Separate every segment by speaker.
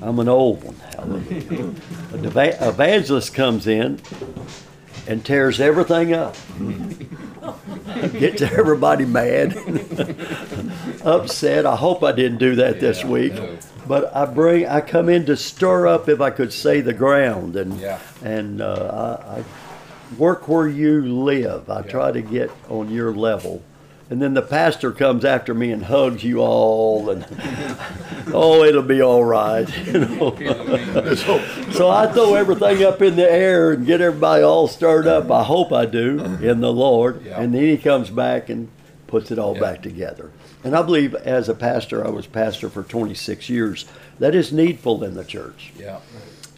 Speaker 1: I'm an old one. Hallelujah. An eva- evangelist comes in and tears everything up. Gets everybody mad, upset. I hope I didn't do that this week.
Speaker 2: no.
Speaker 1: But I bring, I come in to stir up, if I could say, the ground and
Speaker 2: Yeah.
Speaker 1: and uh, I, I work where you live. I
Speaker 2: Yeah.
Speaker 1: try to get on your level. And then the pastor comes after me and hugs you all, and oh, it'll be all right. You know? so, so I throw everything up in the air and get everybody all stirred up. I hope I do in the Lord.
Speaker 2: Yeah.
Speaker 1: And then he comes back and puts it all
Speaker 2: Yeah.
Speaker 1: back together. And I believe as a pastor, I was pastor for 26 years, that is needful in the church.
Speaker 2: Yeah,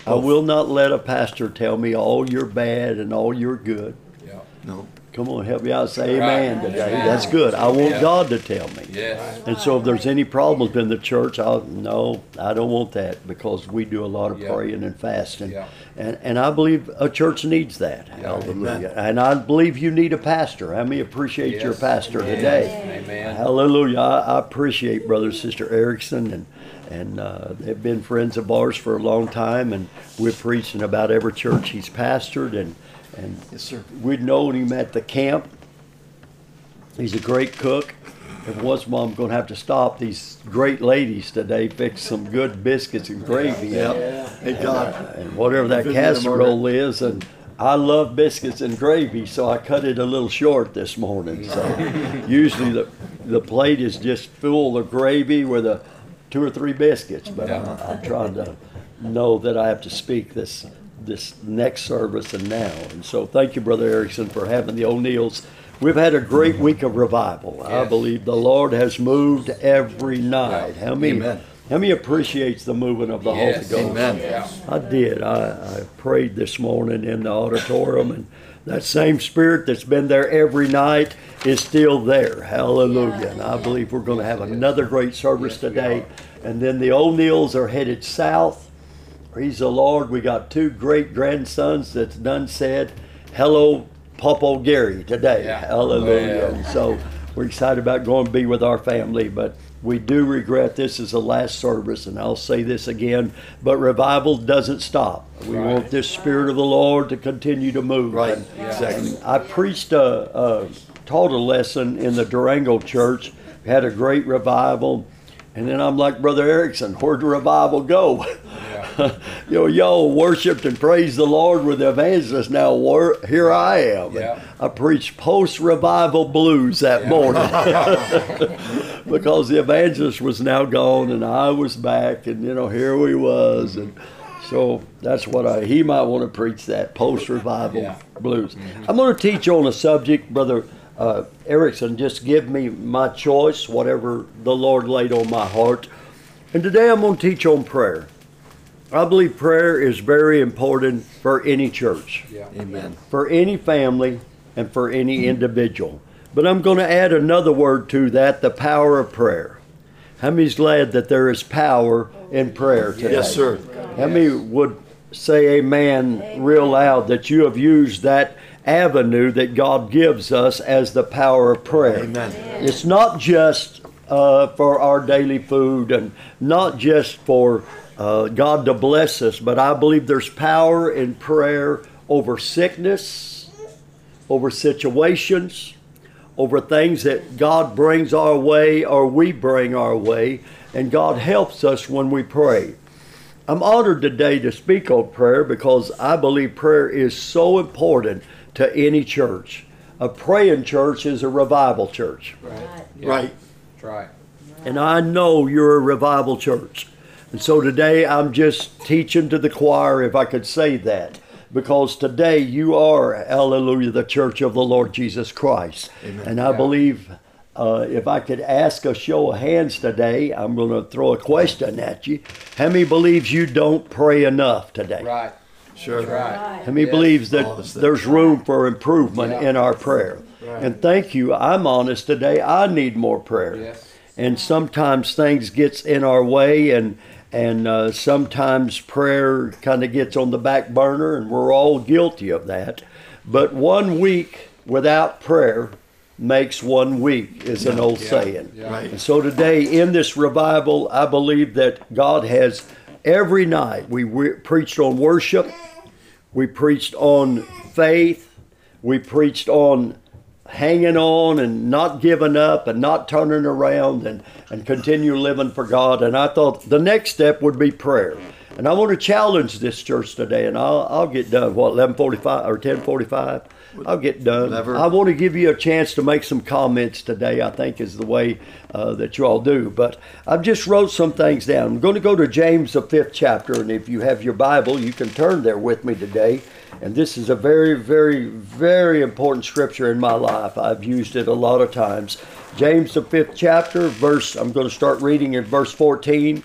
Speaker 1: I will not let a pastor tell me all you're bad and all you're good.
Speaker 2: yeah,
Speaker 3: No.
Speaker 1: Come on, help me out. Say
Speaker 2: Right.
Speaker 1: amen today.
Speaker 2: Amen.
Speaker 1: That's good. I want
Speaker 2: Yeah.
Speaker 1: God to tell me.
Speaker 2: yes,
Speaker 1: And so if there's any problems in the church, I'll, no, I don't want that because we do a lot of
Speaker 2: Yeah.
Speaker 1: praying and fasting.
Speaker 2: Yeah.
Speaker 1: And, and I believe a church needs that. Hallelujah. And I believe you need a pastor. I mean, appreciate your pastor
Speaker 2: Yes.
Speaker 1: today?
Speaker 2: Amen.
Speaker 1: Hallelujah. I, I appreciate Brother Sister Erickson and and uh, they've been friends of ours for a long time and we're preaching about every church he's pastored and and
Speaker 3: Yes, sir.
Speaker 1: we'd known him at the camp. He's a great cook. Every once in a while, I'm going to have to stop. These great ladies today fix some good biscuits and gravy.
Speaker 3: Yeah.
Speaker 1: And,
Speaker 3: God.
Speaker 1: uh, and whatever that casserole is, and I love biscuits and gravy, so I cut it a little short this morning. So usually the the plate is just full of gravy with a two or three biscuits, but
Speaker 2: Yeah.
Speaker 1: I, I'm trying to know that I have to speak this this next service and now. And so thank you, Brother Erickson, for having the O'Neals. We've had a great mm-hmm. week of revival. I believe the Lord has moved every night. How many?
Speaker 3: Amen.
Speaker 1: How many appreciates the moving of the
Speaker 2: yes,
Speaker 1: Holy Ghost?
Speaker 3: Amen.
Speaker 1: I did. I, I prayed this morning in the auditorium, and that same spirit that's been there every night is still there. Hallelujah. And I believe we're going to have another great service
Speaker 2: Yes,
Speaker 1: today. And then the O'Neals are headed south. Praise the Lord. We got two great grandsons that's done said, Hello, Papa Gary, today.
Speaker 2: Yeah.
Speaker 1: Hallelujah. And so we're excited about going to be with our family, but we do regret this is the last service, and I'll say this again, but revival doesn't stop. We
Speaker 2: Right.
Speaker 1: want this Spirit of the Lord to continue to move.
Speaker 3: Right.
Speaker 1: And
Speaker 3: Exactly.
Speaker 1: I preached a, a taught a lesson in the Durango church, had a great revival, and then I'm like, Brother Erickson, where'd the revival go?
Speaker 2: yeah,
Speaker 1: you know, y'all worshipped and praised the Lord with the evangelists. Now wor- here I am.
Speaker 2: Yeah.
Speaker 1: I preached post revival blues that morning because the evangelist was now gone and I was back, and you know, here we was, and so that's what I. He might want to preach that post revival
Speaker 2: Yeah.
Speaker 1: blues. Mm-hmm. I'm going to teach on a subject, brother. Uh, Erickson, just give me my choice, whatever the Lord laid on my heart. And today I'm going to teach on prayer. I believe prayer is very important for any church,
Speaker 2: yeah,
Speaker 3: Amen.
Speaker 1: for any family, and for any individual. But I'm going to add another word to that the power of prayer. How many's glad that there is power in prayer today?
Speaker 3: Yes, sir.
Speaker 1: How many would say amen real loud that you have used that avenue that God gives us as the power of prayer?
Speaker 3: Amen.
Speaker 1: It's not just uh, for our daily food and not just for uh, God to bless us, but I believe there's power in prayer over sickness, over situations, over things that God brings our way or we bring our way, and God helps us when we pray. I'm honored today to speak on prayer because I believe prayer is so important to any church. A praying church is a revival church.
Speaker 2: right, yeah,
Speaker 3: Right.
Speaker 2: That's right.
Speaker 1: And I know you're a revival church. And so today I'm just teaching to the choir, if I could say that, because today you are, hallelujah, the church of the Lord Jesus Christ.
Speaker 3: Amen.
Speaker 1: And I
Speaker 2: Yeah.
Speaker 1: believe uh, if I could ask a show of hands today, I'm going to throw a question at you. How many believes you don't pray enough today?
Speaker 2: Right,
Speaker 3: Sure.
Speaker 2: that's right.
Speaker 1: How many
Speaker 2: Yes.
Speaker 1: believes that
Speaker 3: Honest.
Speaker 1: there's room for improvement
Speaker 2: Yeah.
Speaker 1: in our prayer?
Speaker 2: Right.
Speaker 1: And thank you. I'm honest today. I need more prayer
Speaker 2: Yes,
Speaker 1: and sometimes things gets in our way and and uh, sometimes prayer kind of gets on the back burner and we're all guilty of that but one week without prayer makes one week is an old
Speaker 2: Yeah,
Speaker 1: saying
Speaker 2: yeah.
Speaker 3: Right.
Speaker 1: and so today in this revival i believe that god has every night we re- preached on worship, we preached on faith, we preached on hanging on and not giving up and not turning around and, and continue living for God. And I thought the next step would be prayer. And I want to challenge this church today, and I'll, I'll get done, what, 1145 or 1045? I'll get done.
Speaker 2: Whatever.
Speaker 1: I want to give you a chance to make some comments today, I think is the way uh, that you all do. But I've just wrote some things down. I'm going to go to James, the fifth chapter, and if you have your Bible, you can turn there with me today. And this is a very, very, very important scripture in my life. I've used it a lot of times. James, the fifth chapter, verse, I'm going to start reading in verse 14.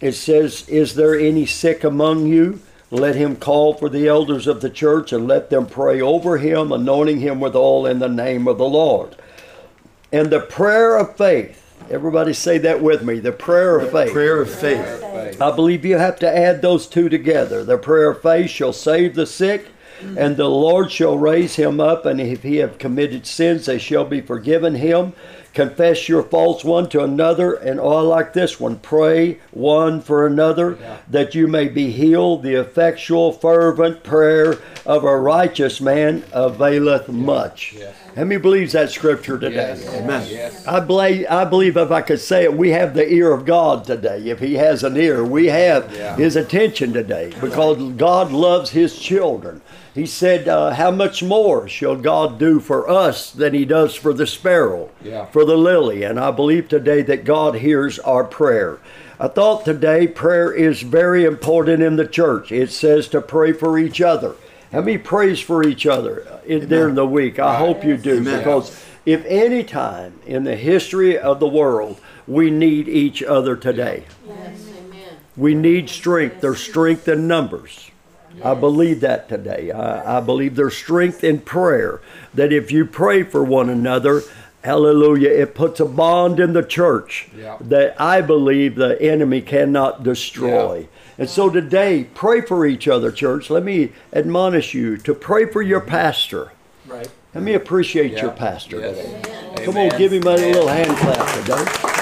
Speaker 1: It says, Is there any sick among you? Let him call for the elders of the church and let them pray over him, anointing him with oil in the name of the Lord. And the prayer of faith, everybody say that with me the prayer of faith.
Speaker 2: Prayer of faith.
Speaker 1: I believe you have to add those two together. The prayer of faith shall save the sick, and the Lord shall raise him up, and if he have committed sins, they shall be forgiven him. Confess your faults one to another, and all like this one pray one for another, that you may be healed. The effectual, fervent prayer of a righteous man availeth much. How many believes that scripture today?
Speaker 2: Amen.
Speaker 1: I believe, I believe if I could say it, we have the ear of God today. If He has an ear, we have
Speaker 2: Yeah.
Speaker 1: His attention today because God loves His children. He said, uh, How much more shall God do for us than He does for the sparrow,
Speaker 3: Yeah.
Speaker 1: for the lily? And I believe today that God hears our prayer. I thought today prayer is very important in the church. It says to pray for each other. How many prays for each other in, during the week? I hope you do
Speaker 2: Amen.
Speaker 1: because if any time in the history of the world we need each other today, we need strength. There's strength in numbers. I believe that today. I, I believe there's strength in prayer. That if you pray for one another, hallelujah, it puts a bond in the church
Speaker 3: Yeah.
Speaker 1: that I believe the enemy cannot destroy. And so today, pray for each other, church. Let me admonish you to pray for your mm-hmm. pastor.
Speaker 3: Right.
Speaker 1: Let me appreciate
Speaker 3: Yeah.
Speaker 1: your pastor
Speaker 3: Yes.
Speaker 1: today. Come on, give him a little hand clap today.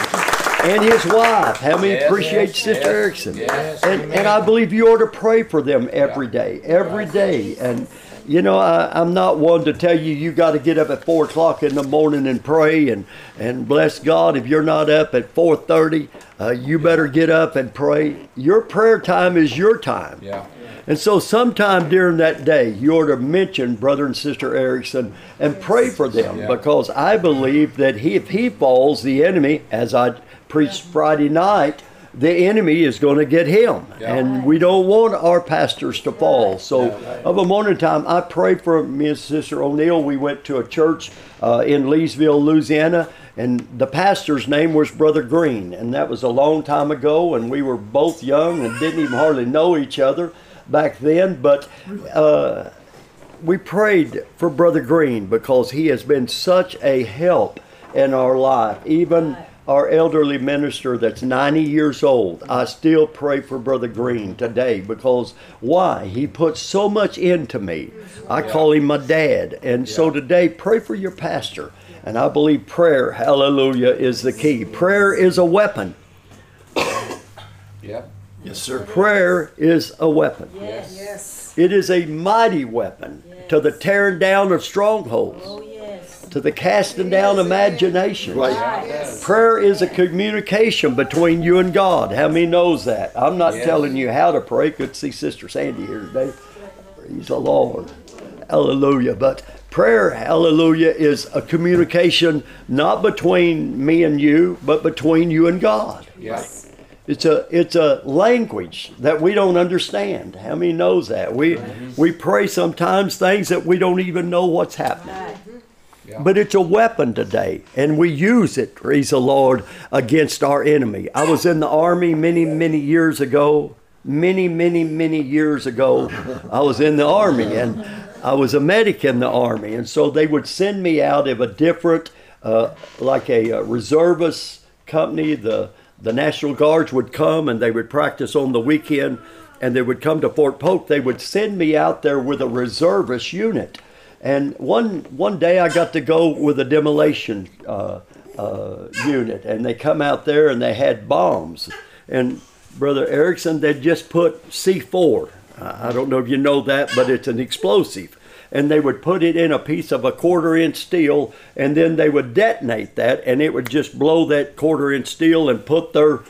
Speaker 1: And his wife. How many
Speaker 3: Yes,
Speaker 1: appreciate
Speaker 3: yes,
Speaker 1: Sister
Speaker 3: yes,
Speaker 1: Erickson?
Speaker 3: yes,
Speaker 1: and,
Speaker 3: amen.
Speaker 1: and I believe you ought to pray for them every day, every day. And you know, I, I'm not one to tell you you got to get up at four o'clock in the morning and pray and and bless God. If you're not up at four thirty, uh, you better get up and pray. Your prayer time is your time.
Speaker 3: Yeah.
Speaker 1: And so, sometime during that day, you ought to mention Brother and Sister Erickson and pray for them
Speaker 3: Yeah.
Speaker 1: because I believe that he, if he falls, the enemy, as I preached Friday night, the enemy is going to get him.
Speaker 3: Yeah.
Speaker 1: And we don't want our pastors to fall. So, of a morning time, I prayed for me and Sister O'Neal. We went to a church uh, in Leesville, Louisiana. And the pastor's name was Brother Green, and that was a long time ago, and we were both young and didn't even hardly know each other back then. But uh, we prayed for Brother Green because he has been such a help in our life. Even our elderly minister that's 90 years old, I still pray for Brother Green today because why? He puts so much into me. I call him my dad. And so today, pray for your pastor. And I believe prayer, hallelujah, is the key. Prayer is a weapon.
Speaker 3: Yep.
Speaker 2: Yes, sir.
Speaker 1: Prayer is a weapon.
Speaker 4: Yes. Yes.
Speaker 1: It is a mighty weapon to the tearing down of strongholds.
Speaker 4: Oh, yes.
Speaker 1: To the casting down imaginations.
Speaker 4: Right.
Speaker 1: Prayer is a communication between you and God. How many knows that? I'm not
Speaker 3: Yes.
Speaker 1: telling you how to pray. Good to see Sister Sandy here today. Praise the Lord. Hallelujah. But prayer, hallelujah, is a communication not between me and you, but between you and God.
Speaker 3: Yeah.
Speaker 1: It's a it's a language that we don't understand. How many knows that? We we pray sometimes things that we don't even know what's happening.
Speaker 3: Yeah.
Speaker 1: But it's a weapon today, and we use it, praise the Lord, against our enemy. I was in the army many, many years ago. Many, many, many years ago, I was in the army, and I was a medic in the army. And so they would send me out of a different, uh, like a, uh reservist company. The, the National Guards would come and they would practice on the weekend, and they would come to Fort Polk. They would send me out there with a reservist unit. And one one day I got to go with a demolition uh, uh, unit, and they come out there and they had bombs, and Brother Erickson, they just put C4. I don't know if you know that, but it's an explosive. And they would put it in a piece of a quarter inch steel, and then they would detonate that, and it would just blow that quarter inch steel and put their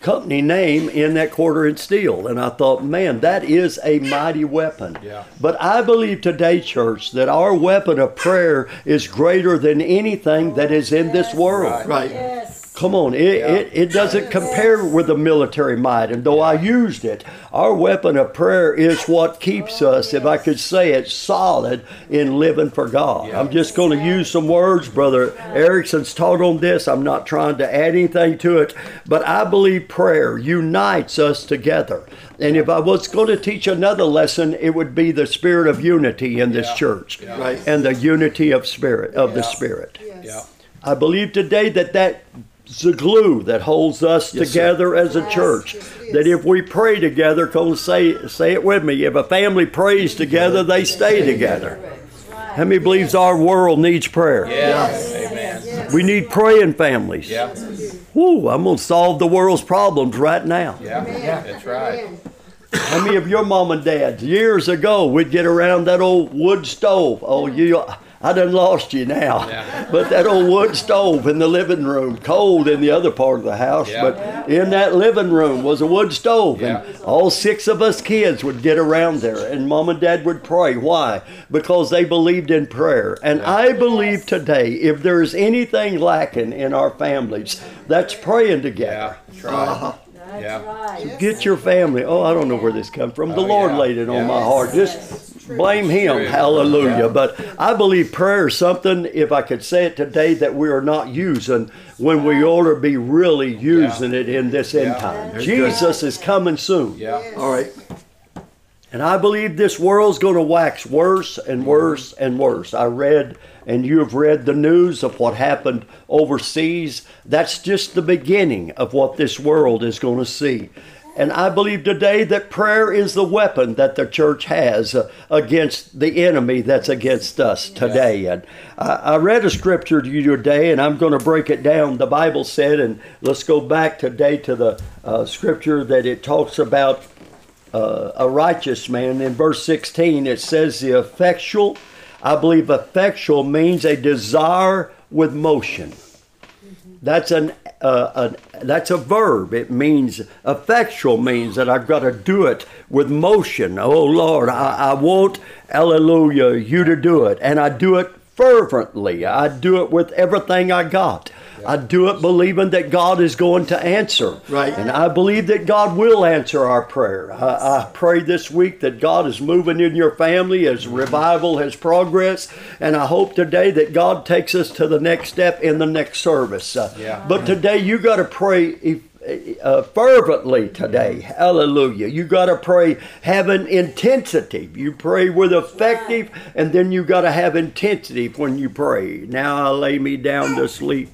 Speaker 1: company name in that quarter inch steel. And I thought, man, that is a mighty weapon.
Speaker 2: Yeah.
Speaker 1: But I believe today, church, that our weapon of prayer is greater than anything that is in this world.
Speaker 2: Right.
Speaker 4: Yes.
Speaker 1: Come on, it, it, it doesn't compare with the military might. And though I used it, our weapon of prayer is what keeps oh, us, if I could say it, solid in living for God. I'm just going to use some words. Brother Erickson's taught on this. I'm not trying to add anything to it, but I believe prayer unites us together. And if I was going to teach another lesson, it would be the spirit of unity in this
Speaker 2: Yeah.
Speaker 1: church
Speaker 2: Yeah.
Speaker 3: Right.
Speaker 1: and the unity of spirit, of the spirit.
Speaker 4: Yes.
Speaker 2: Yeah.
Speaker 1: I believe today that that's the glue that holds us
Speaker 3: Yes, sir.
Speaker 1: together as a
Speaker 4: Yes,
Speaker 1: church.
Speaker 4: yes, it
Speaker 1: That
Speaker 4: is.
Speaker 1: if we pray together, come say say it with me. If a family prays together, they stay together.
Speaker 4: Right.
Speaker 1: How many believes our world needs prayer?
Speaker 2: Yes. Amen.
Speaker 1: We need praying families.
Speaker 2: Yeah.
Speaker 1: Woo, I'm gonna solve the world's problems right now.
Speaker 2: Yeah. yeah. That's right.
Speaker 4: Amen.
Speaker 1: How many of your mom and dads years ago would get around that old wood stove? Oh, you, I done lost you now.
Speaker 2: Yeah.
Speaker 1: But that old wood stove in the living room, cold in the other part of the house,
Speaker 2: Yeah.
Speaker 1: but in that living room was a wood stove, and all six of us kids would get around there, and mom and dad would pray. Why? Because they believed in prayer, and I believe today, if there is anything lacking in our families, that's praying together.
Speaker 2: Yeah. That's right. Uh-huh.
Speaker 4: That's
Speaker 2: Yeah.
Speaker 4: right.
Speaker 1: Get your family. Oh, I don't know where this come from. The
Speaker 2: Oh,
Speaker 1: Lord
Speaker 2: yeah.
Speaker 1: laid it on
Speaker 2: Yeah.
Speaker 1: my heart. Just blame Him.
Speaker 2: True.
Speaker 1: Hallelujah.
Speaker 2: Yeah.
Speaker 1: But I believe prayer is something, if I could say it today, that we are not using when we ought to be really using it in this end
Speaker 2: Yeah.
Speaker 1: time.
Speaker 3: Very
Speaker 1: Jesus is coming soon.
Speaker 2: Yeah.
Speaker 3: All right.
Speaker 1: And I believe this world's going to wax worse and worse and worse. I read, and you have read the news of what happened overseas. That's just the beginning of what this world is going to see. And I believe today that prayer is the weapon that the church has uh, against the enemy that's against us today. And I, I read a scripture to you today, and I'm going to break it down. The Bible said, and let's go back today to the uh, scripture that it talks about uh, a righteous man. In verse 16, it says the effectual. I believe effectual means a desire with motion. That's an, uh, an that's a verb. It means effectual means that I've got to do it with motion. Oh Lord, I, I want, Hallelujah, you to do it, and I do it fervently. I do it with everything I got. I do it believing that God is going to answer.
Speaker 3: Right.
Speaker 1: And I believe that God will answer our prayer. I, I pray this week that God is moving in your family as revival has progressed. And I hope today that God takes us to the next step in the next service. Uh,
Speaker 2: Yeah.
Speaker 1: But today you got to pray uh, fervently today. Hallelujah. You got to pray having intensity. You pray with effective, and then you got to have intensity when you pray. Now I lay me down to sleep.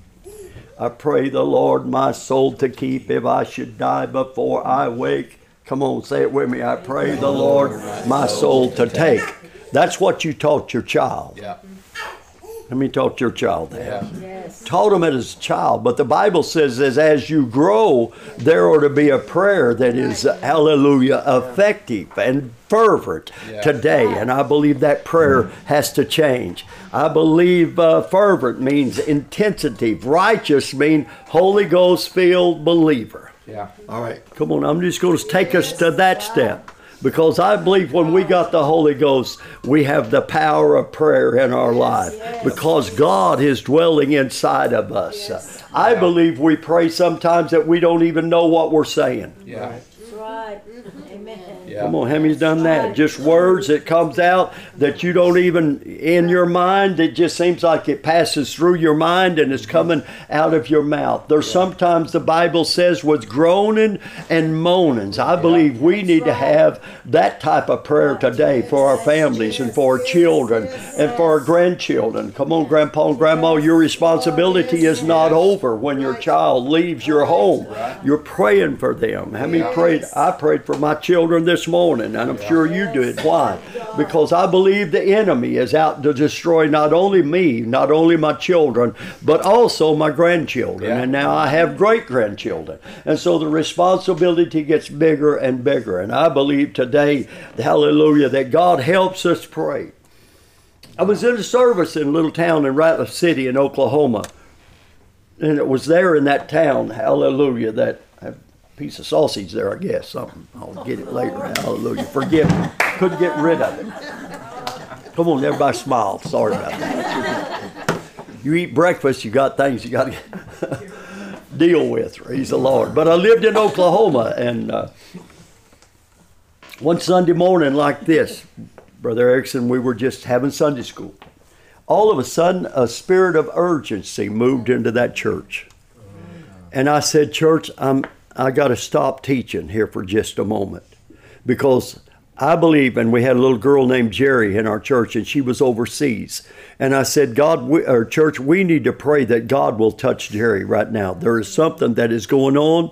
Speaker 1: I pray the Lord my soul to keep if I should die before I wake. Come on, say it with me. I pray the Lord my soul to take. That's what you taught your child.
Speaker 2: Yeah.
Speaker 1: Let me taught your child that.
Speaker 2: Yeah.
Speaker 4: Yes.
Speaker 1: Taught him it as a child, but the Bible says as as you grow, there ought to be a prayer that is hallelujah effective and fervent
Speaker 2: Yeah.
Speaker 1: today, and I believe that prayer has to change. I believe uh, fervent means intensity. Righteous mean Holy Ghost filled believer.
Speaker 2: Yeah.
Speaker 3: All right.
Speaker 1: Come on, I'm just going to take us to that step. Because I believe when we got the Holy Ghost, we have the power of prayer in our life. Because God is dwelling inside of us.
Speaker 4: Yes.
Speaker 1: I believe we pray sometimes that we don't even know what we're saying.
Speaker 2: Yeah.
Speaker 4: That's right. Amen.
Speaker 2: Yeah.
Speaker 1: Come on, how many's done that? Just words that comes out that you don't even in your mind. It just seems like it passes through your mind and it's mm-hmm. coming out of your mouth. There's sometimes the Bible says was groaning and moanings. I believe we need to have that type of prayer today for our families and for our children and for our grandchildren. Come on, Grandpa and Grandma, your responsibility is not over when your child leaves your home. You're praying for them. How many prayed? I prayed for my children this morning, and I'm sure you did. Why? Because I believe the enemy is out to destroy not only me, not only my children, but also my grandchildren.
Speaker 2: Yeah.
Speaker 1: And now I have great grandchildren. And so the responsibility gets bigger and bigger. And I believe today, hallelujah, that God helps us pray. I was in a service in a little town in Ratliff City in Oklahoma. And it was there in that town, hallelujah, that I have a piece of sausage there, I guess. Something. I'll get it later. Hallelujah. Forgive me. Couldn't get rid of it. Come on, everybody smile. Sorry about that. You eat breakfast, you got things you got to deal with. Praise the Lord. But I lived in Oklahoma, and uh, one Sunday morning like this, Brother Erickson, we were just having Sunday school. All of a sudden, a spirit of urgency moved into that church. And I said, Church, I'm, I got to stop teaching here for just a moment because I believe, and we had a little girl named Jerry in our church, and she was overseas. And I said, God, we, or church, we need to pray that God will touch Jerry right now. There is something that is going on.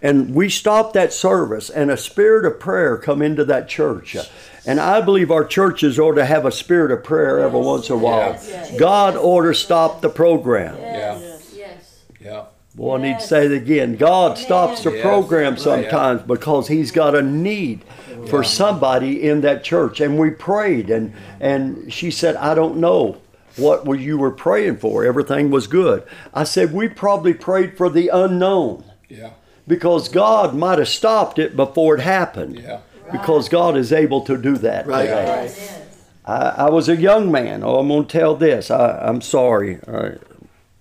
Speaker 1: And we stopped that service, and a spirit of prayer come into that church. And I believe our churches ought to have a spirit of prayer every once in a while.
Speaker 2: Yes.
Speaker 1: God ought to stop the program.
Speaker 2: Yeah.
Speaker 4: Yes.
Speaker 2: Yeah.
Speaker 1: Well, I need to say it again. God stops the
Speaker 2: Yes.
Speaker 1: program
Speaker 2: Right.
Speaker 1: sometimes because He's got a need for somebody in that church. And we prayed, and and she said, "I don't know what you were praying for. Everything was good." I said, "We probably prayed for the unknown
Speaker 2: Yeah.
Speaker 1: because God might have stopped it before it happened."
Speaker 2: Yeah.
Speaker 1: Because God is able to do that.
Speaker 3: Right.
Speaker 1: today.
Speaker 4: Yes.
Speaker 1: I, I was a young man. Oh, I'm going to tell this. I, I'm sorry.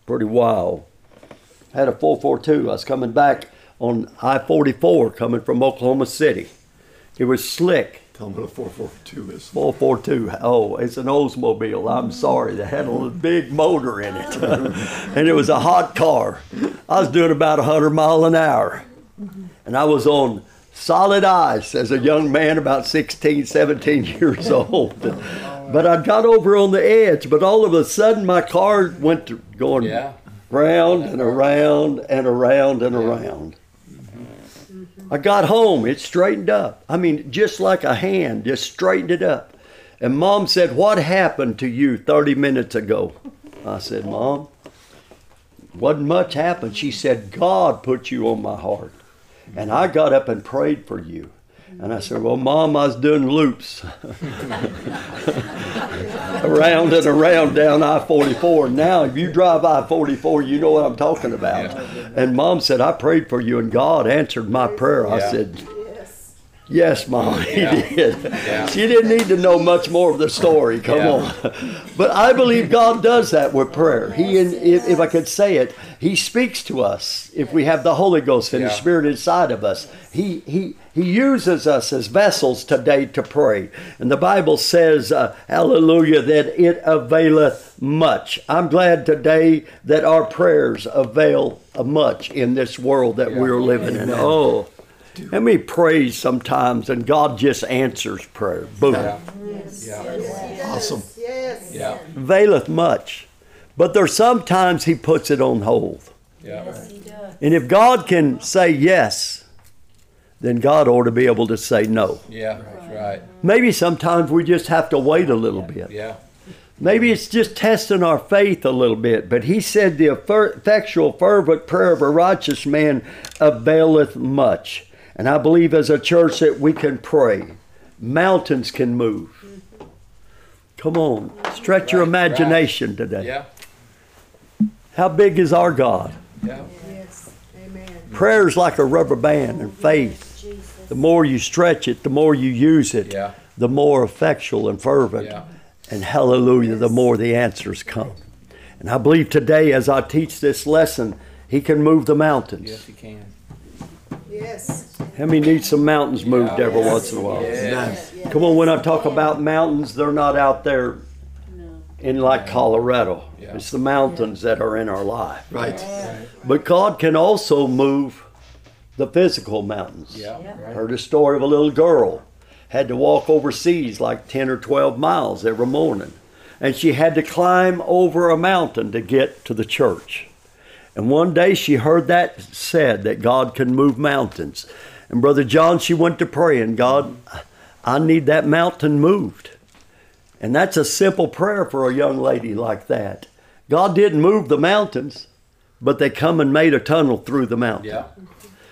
Speaker 1: Pretty wild. Had a 442. I was coming back on I 44 coming from Oklahoma City. It was slick.
Speaker 3: Tell them what a 442 is.
Speaker 1: 442. Oh, it's an Oldsmobile. I'm sorry. They had a big motor in it. and it was a hot car. I was doing about 100 mile an hour. And I was on solid ice as a young man, about 16, 17 years old. But I got over on the edge, but all of a sudden my car went to going
Speaker 2: Yeah.
Speaker 1: Round and around and around and around. I got home, it straightened up. I mean, just like a hand, just straightened it up. And mom said, What happened to you 30 minutes ago? I said, Mom, wasn't much happened. She said, God put you on my heart. And I got up and prayed for you. And I said, Well, Mom, I was doing loops around and around down I 44. Now, if you drive I 44, you know what I'm talking about. And Mom said, I prayed for you, and God answered my prayer. I
Speaker 2: Yeah.
Speaker 1: said, Yes, Mom, He
Speaker 2: Yeah.
Speaker 1: did.
Speaker 2: Yeah.
Speaker 1: She didn't need to know much more of the story. Come
Speaker 2: Yeah.
Speaker 1: on. But I believe God does that with prayer. He, in, if, if I could say it, He speaks to us if we have the Holy Ghost and
Speaker 2: Yeah.
Speaker 1: the Spirit inside of us. He, he, he uses us as vessels today to pray. And the Bible says, uh, hallelujah, that it availeth much. I'm glad today that our prayers avail uh, much in this world that
Speaker 2: Yeah.
Speaker 1: we're living in. Oh, and we pray sometimes and God just answers prayer. Boom.
Speaker 2: Yeah. Yeah.
Speaker 3: Awesome.
Speaker 4: Yes.
Speaker 2: Yeah.
Speaker 1: Availeth much. But there's sometimes He puts it on hold.
Speaker 2: Yeah.
Speaker 4: Yes, he does.
Speaker 1: And if God can say yes, then God ought to be able to say no.
Speaker 2: Yeah. That's right.
Speaker 1: Maybe sometimes we just have to wait a little bit.
Speaker 2: Yeah.
Speaker 1: Maybe it's just testing our faith a little bit. But he said, The effectual, fervent prayer of a righteous man availeth much. And I believe as a church that we can pray, mountains can move. Come on, stretch your
Speaker 2: Right, right.
Speaker 1: imagination today.
Speaker 2: Yeah.
Speaker 1: How big is our God?
Speaker 2: Yeah.
Speaker 4: Yes. Amen.
Speaker 1: Prayer's like a rubber band, and faith,
Speaker 4: Jesus.
Speaker 1: the more you stretch it, the more you use it,
Speaker 2: Yeah.
Speaker 1: the more effectual and fervent.
Speaker 2: Yeah.
Speaker 1: And hallelujah, the more the answers come. And I believe today, as I teach this lesson, He can move the mountains.
Speaker 2: Yes, He can.
Speaker 4: Yes.
Speaker 1: How many need some mountains moved
Speaker 2: Yeah.
Speaker 1: every once in a while?
Speaker 2: Yes.
Speaker 1: Come on, when I talk about mountains, they're not out there
Speaker 4: No.
Speaker 1: in like Colorado.
Speaker 2: Yeah.
Speaker 1: It's the mountains that are in our life.
Speaker 3: Right.
Speaker 1: But God can also move the physical mountains.
Speaker 2: Yeah.
Speaker 1: I heard a story of a little girl had to walk overseas like 10 or 12 miles every morning. And she had to climb over a mountain to get to the church. And one day she heard that said that God can move mountains. And Brother John, she went to praying, God, I need that mountain moved. And that's a simple prayer for a young lady like that. God didn't move the mountains, but they come and made a tunnel through the mountain.
Speaker 2: Yeah.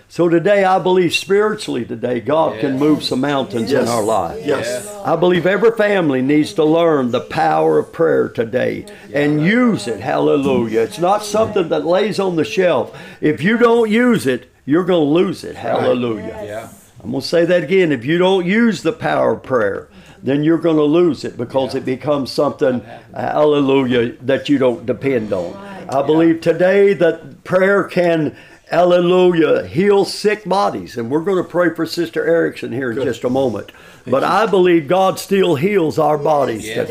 Speaker 1: So today, I believe spiritually today, God can move some mountains in our life.
Speaker 3: Yes.
Speaker 1: I believe every family needs to learn the power of prayer today and use it. Hallelujah. It's not something that lays on the shelf. If you don't use it, you're going to lose it. Hallelujah.
Speaker 2: Yeah.
Speaker 1: I'm going to say that again. If you don't use the power of prayer, then you're going to lose it because it becomes something, hallelujah, that you don't depend on. I believe today that prayer can, hallelujah, heal sick bodies. And we're going to pray for Sister Erickson here in just a moment. But I believe God still heals our bodies
Speaker 2: Yes.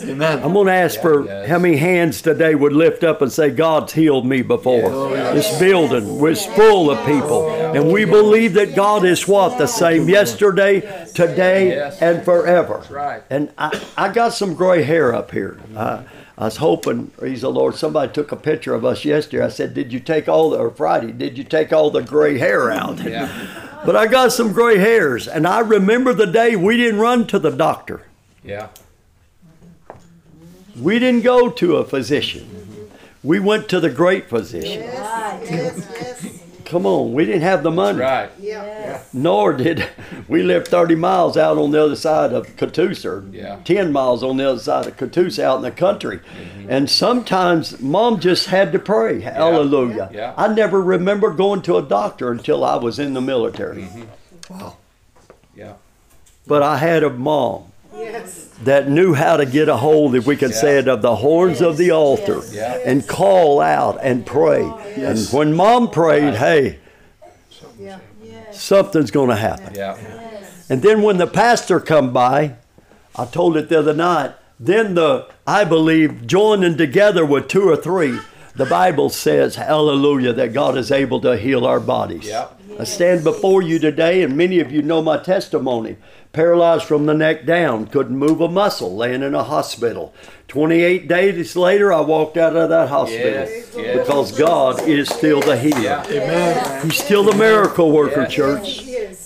Speaker 1: today.
Speaker 3: Amen.
Speaker 1: I'm going to ask for
Speaker 2: yes.
Speaker 1: how many hands today would lift up and say, God's healed me before. This building was full of people. And we believe that God is what? The same yesterday, today,
Speaker 2: Yes.
Speaker 1: and forever.
Speaker 2: right.
Speaker 1: And I, I got some gray hair up here. I, I was hoping, praise the Lord, somebody took a picture of us yesterday. I said, Did you take all the, or Friday, did you take all the gray hair out?
Speaker 2: Yeah.
Speaker 1: But I got some gray hairs. And I remember the day we didn't run to the doctor.
Speaker 2: Yeah.
Speaker 1: We didn't go to a physician. We went to the great physician.
Speaker 4: Yes, yes, yes.
Speaker 1: Come on, we didn't have the money.
Speaker 2: Right.
Speaker 4: Yeah.
Speaker 1: Nor did we live 30 miles out on the other side of Catoosa, or
Speaker 2: Yeah.
Speaker 1: 10 miles on the other side of Catoosa out in the country. Mm-hmm. And sometimes mom just had to pray. Hallelujah.
Speaker 2: Yeah.
Speaker 1: I never remember going to a doctor until I was in the military. Mm-hmm. Wow.
Speaker 2: Yeah.
Speaker 1: But I had a mom
Speaker 4: Yes.
Speaker 1: that knew how to get a hold, if we can say it, of the horns of the altar
Speaker 2: Yeah.
Speaker 1: and call out and pray. Oh,
Speaker 3: and
Speaker 1: when mom prayed, hey,
Speaker 4: Yeah.
Speaker 1: something's going to happen.
Speaker 2: Yeah.
Speaker 1: And then when the pastor come by, I told it the other night, then the, I believe, joining together with two or three, the Bible says, hallelujah, that God is able to heal our bodies.
Speaker 2: Yeah.
Speaker 1: I stand before you today, and many of you know my testimony. Paralyzed from the neck down, couldn't move a muscle, laying in a hospital. 28 days later, I walked out of that hospital
Speaker 2: Yes. Yes.
Speaker 1: because God is still the healer.
Speaker 2: Yeah.
Speaker 3: Amen.
Speaker 1: He's still the miracle worker,
Speaker 2: Yes.
Speaker 1: church.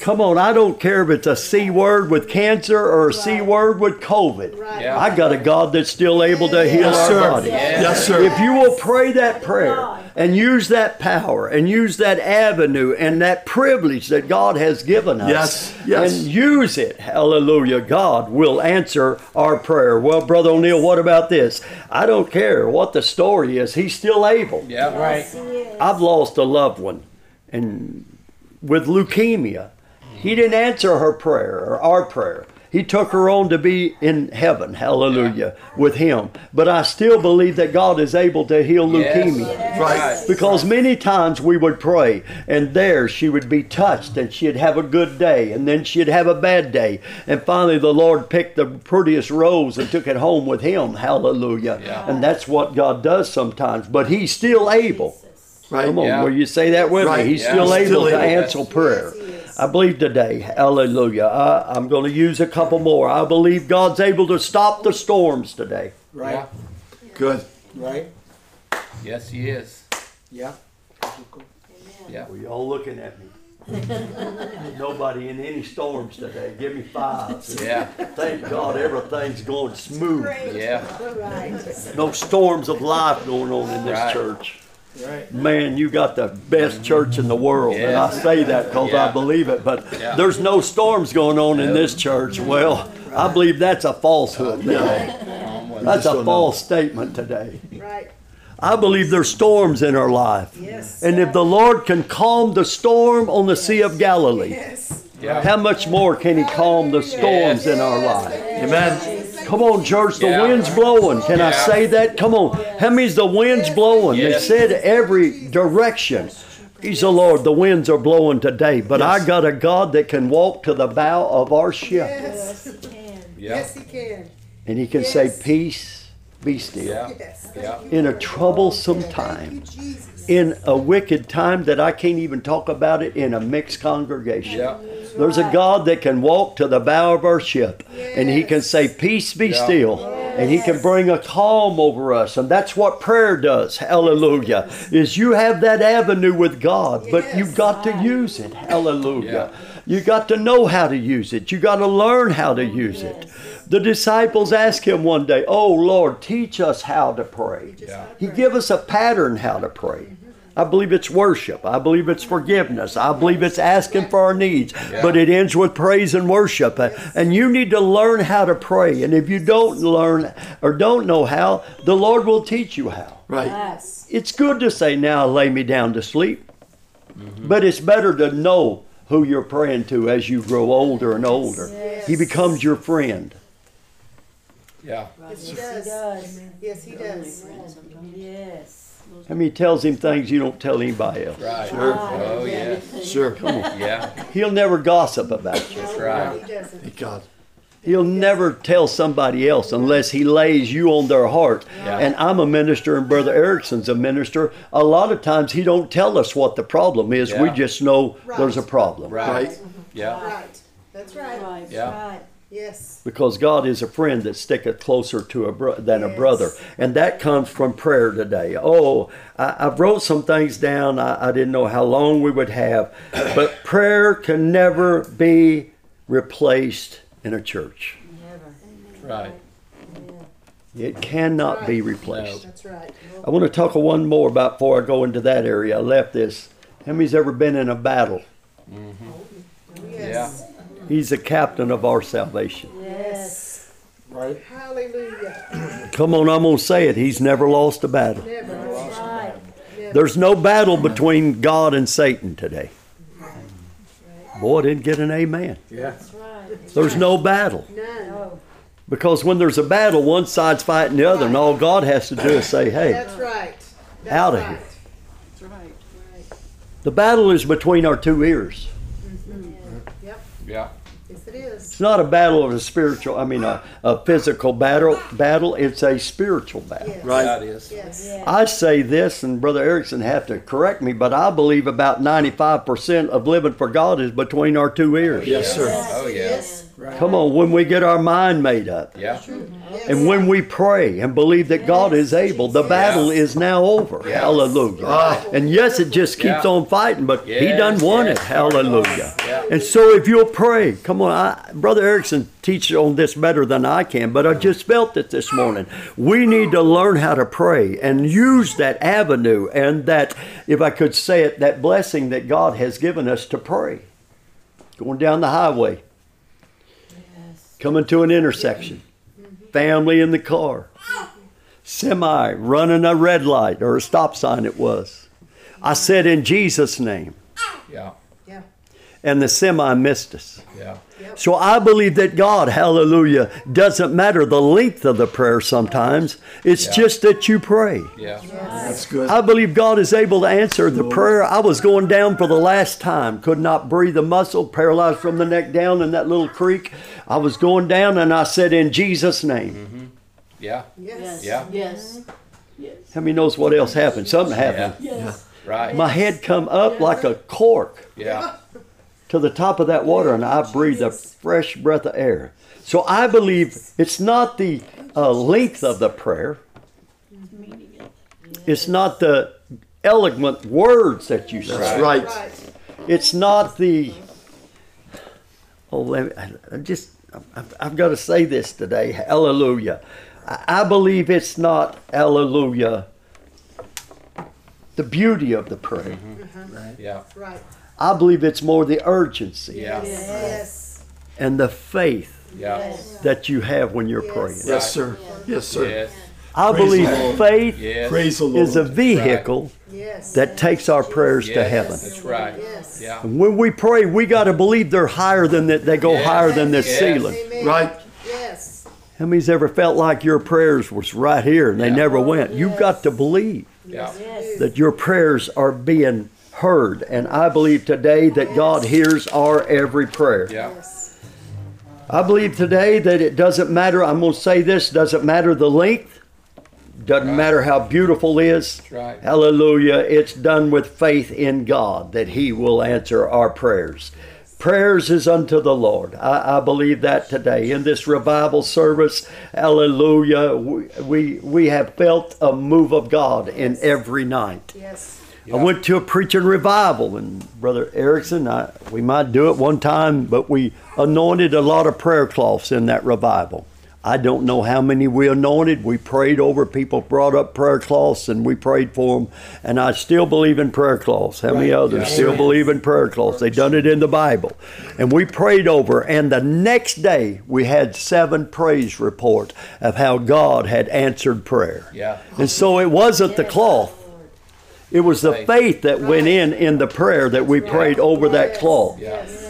Speaker 4: Yes.
Speaker 1: Come on, I don't care if it's a C word with cancer or a C word with COVID.
Speaker 4: Right.
Speaker 2: Yeah.
Speaker 1: I got a God that's still able to heal
Speaker 3: Yes,
Speaker 1: our
Speaker 3: sir.
Speaker 1: bodies.
Speaker 3: Yes, sir.
Speaker 1: If you will pray that prayer and use that power and use that avenue and that privilege that God has given us
Speaker 3: Yes, yes.
Speaker 1: and use it, hallelujah, God will answer our prayer. Well, Brother O'Neal, what about this? I don't care what the story is, He's still able.
Speaker 2: Yeah. Right.
Speaker 1: I've lost a loved one and with leukemia. He didn't answer her prayer or our prayer. He took her on to be in heaven, hallelujah, with him. But I still believe that God is able to heal leukemia.
Speaker 2: Yes.
Speaker 3: Right.
Speaker 1: Because many times we would pray, and there she would be touched, and she'd have a good day, and then she'd have a bad day. And finally, the Lord picked the prettiest rose and took it home with Him. Hallelujah.
Speaker 2: Yeah.
Speaker 1: And that's what God does sometimes. But He's still able.
Speaker 3: Right.
Speaker 1: Come on,
Speaker 2: Yeah.
Speaker 1: will you say that with
Speaker 3: Right.
Speaker 1: me? He's
Speaker 2: Yeah.
Speaker 1: still
Speaker 3: He's
Speaker 1: able
Speaker 3: still
Speaker 1: to
Speaker 3: able.
Speaker 1: answer prayer.
Speaker 4: Yes.
Speaker 1: I believe today, hallelujah. I, I'm going to use a couple more. I believe God's able to stop the storms today.
Speaker 2: Right. Yeah.
Speaker 3: Good.
Speaker 5: Right?
Speaker 2: Yes, he is.
Speaker 5: Yeah.
Speaker 2: Yeah.
Speaker 1: Well, y'all looking at me. Nobody in any storms today. Give me fives.
Speaker 2: Yeah.
Speaker 1: Thank God everything's going smooth.
Speaker 2: Yeah.
Speaker 4: Right.
Speaker 1: No storms of life going on in this
Speaker 2: Right.
Speaker 1: church.
Speaker 5: Right.
Speaker 1: Man, you got the best church in the world. And I say that because I believe it. But
Speaker 2: Yeah.
Speaker 1: there's no storms going on in this church. Well, I believe that's a falsehood today. That's a
Speaker 3: don't know.
Speaker 1: false statement today.
Speaker 4: Right.
Speaker 1: I believe there's storms in our life.
Speaker 4: Yes.
Speaker 1: And if the Lord can calm the storm on the Sea of Galilee,
Speaker 4: Yes.
Speaker 1: How much more can He calm the storms in our life?
Speaker 3: Amen.
Speaker 1: Come on, church, the
Speaker 2: Yeah.
Speaker 1: wind's blowing. Can I say that? Come on. How many's the wind's blowing? They said every direction. Praise the Lord, the winds are blowing today. But I got a God that can walk to the bow of our ship
Speaker 4: Yes.
Speaker 2: Yeah.
Speaker 4: Yes, he can.
Speaker 1: and He can say, Peace, be still.
Speaker 2: Yeah.
Speaker 4: Yes.
Speaker 2: Yeah.
Speaker 1: In a troublesome
Speaker 4: Thank
Speaker 1: time.
Speaker 4: you, Jesus.
Speaker 1: in a wicked time that I can't even talk about it in a mixed congregation.
Speaker 2: Yeah.
Speaker 1: There's a God that can walk to the bow of our ship and he can say, Peace be
Speaker 2: Yeah.
Speaker 1: still. and he can bring a calm over us and that's what prayer does. Hallelujah. Is you have that avenue with god but you've got to use it. Hallelujah. You got to know how to use it. You got to learn how to use it. The disciples asked him one day oh lord teach us how to pray.
Speaker 2: Yeah.
Speaker 1: he give us a pattern how to pray I believe it's worship. I believe it's forgiveness. I believe it's asking for our needs. But it ends with praise and worship. And you need to learn how to pray. And if you don't learn or don't know how, the Lord will teach you how.
Speaker 3: Right.
Speaker 4: Yes.
Speaker 1: It's good to say, Now lay me down to sleep. Mm-hmm. But it's better to know who you're praying to as you grow older and older.
Speaker 4: Yes.
Speaker 1: He becomes your friend.
Speaker 2: Yeah.
Speaker 4: Yes, he
Speaker 5: Yes, he does.
Speaker 4: Yes, he does.
Speaker 5: Yes.
Speaker 1: I mean, he tells him things you don't tell anybody else.
Speaker 2: Right.
Speaker 3: Oh, sure.
Speaker 2: Oh, yeah.
Speaker 3: Sure. Come on.
Speaker 2: Yeah.
Speaker 1: He'll never gossip about you.
Speaker 2: That's right.
Speaker 4: He doesn't.
Speaker 3: Thank God.
Speaker 1: He'll never tell somebody else unless he lays you on their heart.
Speaker 2: Yeah.
Speaker 1: And I'm a minister and Brother Erickson's a minister. A lot of times he don't tell us what the problem is. We just know
Speaker 4: Right.
Speaker 1: there's a problem.
Speaker 2: Right.
Speaker 3: Right.
Speaker 2: Yeah.
Speaker 4: Right. That's right.
Speaker 5: Right,
Speaker 2: Yeah.
Speaker 5: right.
Speaker 4: Yes.
Speaker 1: Because God is a friend that sticketh closer to a bro- than a brother, and that comes from prayer today. Oh, I, I wrote some things down. I, I didn't know how long we would have, but prayer can never be replaced in a church.
Speaker 5: Never.
Speaker 2: Right.
Speaker 1: It cannot be replaced.
Speaker 4: That's right.
Speaker 1: I want to talk one more about before I go into that area. I left this. How many's ever been in a battle? Mm-hmm.
Speaker 4: Oh, yes.
Speaker 1: He's the captain of our salvation.
Speaker 5: Yes.
Speaker 3: Right.
Speaker 4: Hallelujah.
Speaker 1: Come on, I'm going to say it. He's never lost a battle.
Speaker 4: Never.
Speaker 5: Right.
Speaker 1: There's no battle between God and Satan today. Boy, I didn't get an amen.
Speaker 5: That's right.
Speaker 1: There's no battle.
Speaker 4: None.
Speaker 5: No.
Speaker 1: Because when there's a battle, one side's fighting the other, and all God has to do is say, hey,
Speaker 4: That's right. That's
Speaker 1: Outta
Speaker 4: right.
Speaker 1: here.
Speaker 5: That's right.
Speaker 4: Right.
Speaker 1: the battle is between our two ears. Mm-hmm.
Speaker 4: Yep.
Speaker 2: Yeah.
Speaker 4: Yes, it is.
Speaker 1: Not a battle of a spiritual, I mean, a, a physical battle, battle. It's a spiritual battle.
Speaker 4: Yes.
Speaker 3: Right.
Speaker 2: That is.
Speaker 4: Yes.
Speaker 5: Yeah.
Speaker 1: I say this, and Brother Erickson have to correct me, but I believe about 95% of living for God is between our two ears.
Speaker 3: Oh, yes, sir.
Speaker 2: Oh, yeah.
Speaker 4: Yes.
Speaker 1: Come on, when we get our mind made up,
Speaker 2: Yeah.
Speaker 4: Yes.
Speaker 1: and when we pray and believe that God is able, the battle is now over.
Speaker 2: Yes.
Speaker 1: Hallelujah.
Speaker 3: Ah.
Speaker 1: And yes, it just keeps
Speaker 2: Yeah.
Speaker 1: on fighting, but He
Speaker 2: Yes,
Speaker 1: done won
Speaker 2: yes.
Speaker 1: it. Hallelujah.
Speaker 2: Yeah.
Speaker 1: And so if you'll pray, come on, I, Brother Erickson teaches on this better than I can, but I just felt it this morning. We need to learn how to pray and use that avenue and that, if I could say it, that blessing that God has given us to pray. Going down the highway,
Speaker 5: Yes.
Speaker 1: Coming to an intersection, family in the car, semi running a red light or a stop sign it was. I said in Jesus' name,
Speaker 2: Yeah.
Speaker 4: Yeah.
Speaker 1: and the semi missed us.
Speaker 2: Yeah.
Speaker 1: So I believe that God, hallelujah, doesn't matter the length of the prayer sometimes. It's
Speaker 2: Yeah.
Speaker 1: just that you pray.
Speaker 2: Yeah.
Speaker 3: That's good.
Speaker 1: I believe God is able to answer the prayer. I was going down for the last time, could not breathe a muscle, paralyzed from the neck down in that little creek. I was going down and I said, In Jesus' name. Mm-hmm.
Speaker 2: Yeah.
Speaker 4: Yes.
Speaker 2: Yeah.
Speaker 5: Yes. Yes.
Speaker 1: How many knows what else happened? Something happened.
Speaker 5: Yes.
Speaker 2: Right.
Speaker 1: My head come up like a cork
Speaker 2: Yeah.
Speaker 1: To the top of that water and I breathed a fresh breath of air. So I believe it's not the uh, length of the prayer, it's not the eloquent words that you say.
Speaker 3: That's right.
Speaker 4: Right.
Speaker 1: It's not the. Oh, let me, I- I just. I've, I've got to say this today. Hallelujah. I, I believe it's not. Hallelujah. The beauty of the prayer.
Speaker 2: Yeah.
Speaker 4: Right.
Speaker 1: I believe it's more the urgency
Speaker 2: Yeah.
Speaker 4: Yes.
Speaker 1: and the faith
Speaker 2: Yeah.
Speaker 1: that you have when you're
Speaker 4: Yes.
Speaker 1: praying.
Speaker 3: Yes, sir. Yes, sir.
Speaker 2: Yes.
Speaker 1: I
Speaker 3: Praise
Speaker 1: believe
Speaker 3: the Lord.
Speaker 1: faith
Speaker 2: Yes.
Speaker 3: Praise the Lord.
Speaker 1: is a vehicle
Speaker 4: Yes.
Speaker 1: that takes our prayers to heaven.
Speaker 2: That's right.
Speaker 4: Yes.
Speaker 2: Yeah.
Speaker 1: And when we pray, we got to believe they're higher than that. They go
Speaker 2: Yes.
Speaker 1: higher than this
Speaker 2: Yes.
Speaker 1: ceiling.
Speaker 4: Amen.
Speaker 3: Right.
Speaker 4: Yes.
Speaker 1: How many's ever felt like your prayers was right here and they
Speaker 2: Yeah.
Speaker 1: never went? You've got to believe
Speaker 5: Yes.
Speaker 1: that your prayers are being heard. And I believe today that God hears our every prayer.
Speaker 2: Yeah.
Speaker 1: I believe today that it doesn't matter, I'm going to say this, doesn't matter the length, doesn't
Speaker 2: Right.
Speaker 1: matter how beautiful it is.
Speaker 2: Right.
Speaker 1: Hallelujah. It's done with faith in God that He will answer our prayers. Prayers is unto the Lord. I, I believe that today. In this revival service, hallelujah, we, we, we have felt a move of God in every night.
Speaker 4: Yes.
Speaker 1: I went to a preaching revival, and Brother Erickson, I, we might do it one time, but we anointed a lot of prayer cloths in that revival. I don't know how many we anointed. We prayed over people, brought up prayer cloths, and we prayed for them. And I still believe in prayer cloths. How many
Speaker 3: Right.
Speaker 1: others
Speaker 3: Yeah.
Speaker 1: still believe in prayer cloths? They done it in the Bible, and we prayed over. And the next day, we had seven praise report of how God had answered prayer.
Speaker 2: Yeah.
Speaker 1: And so it wasn't the cloth. It was the
Speaker 2: Faith.
Speaker 1: faith that went in in the prayer that we prayed over that
Speaker 4: Yes.
Speaker 1: cloth.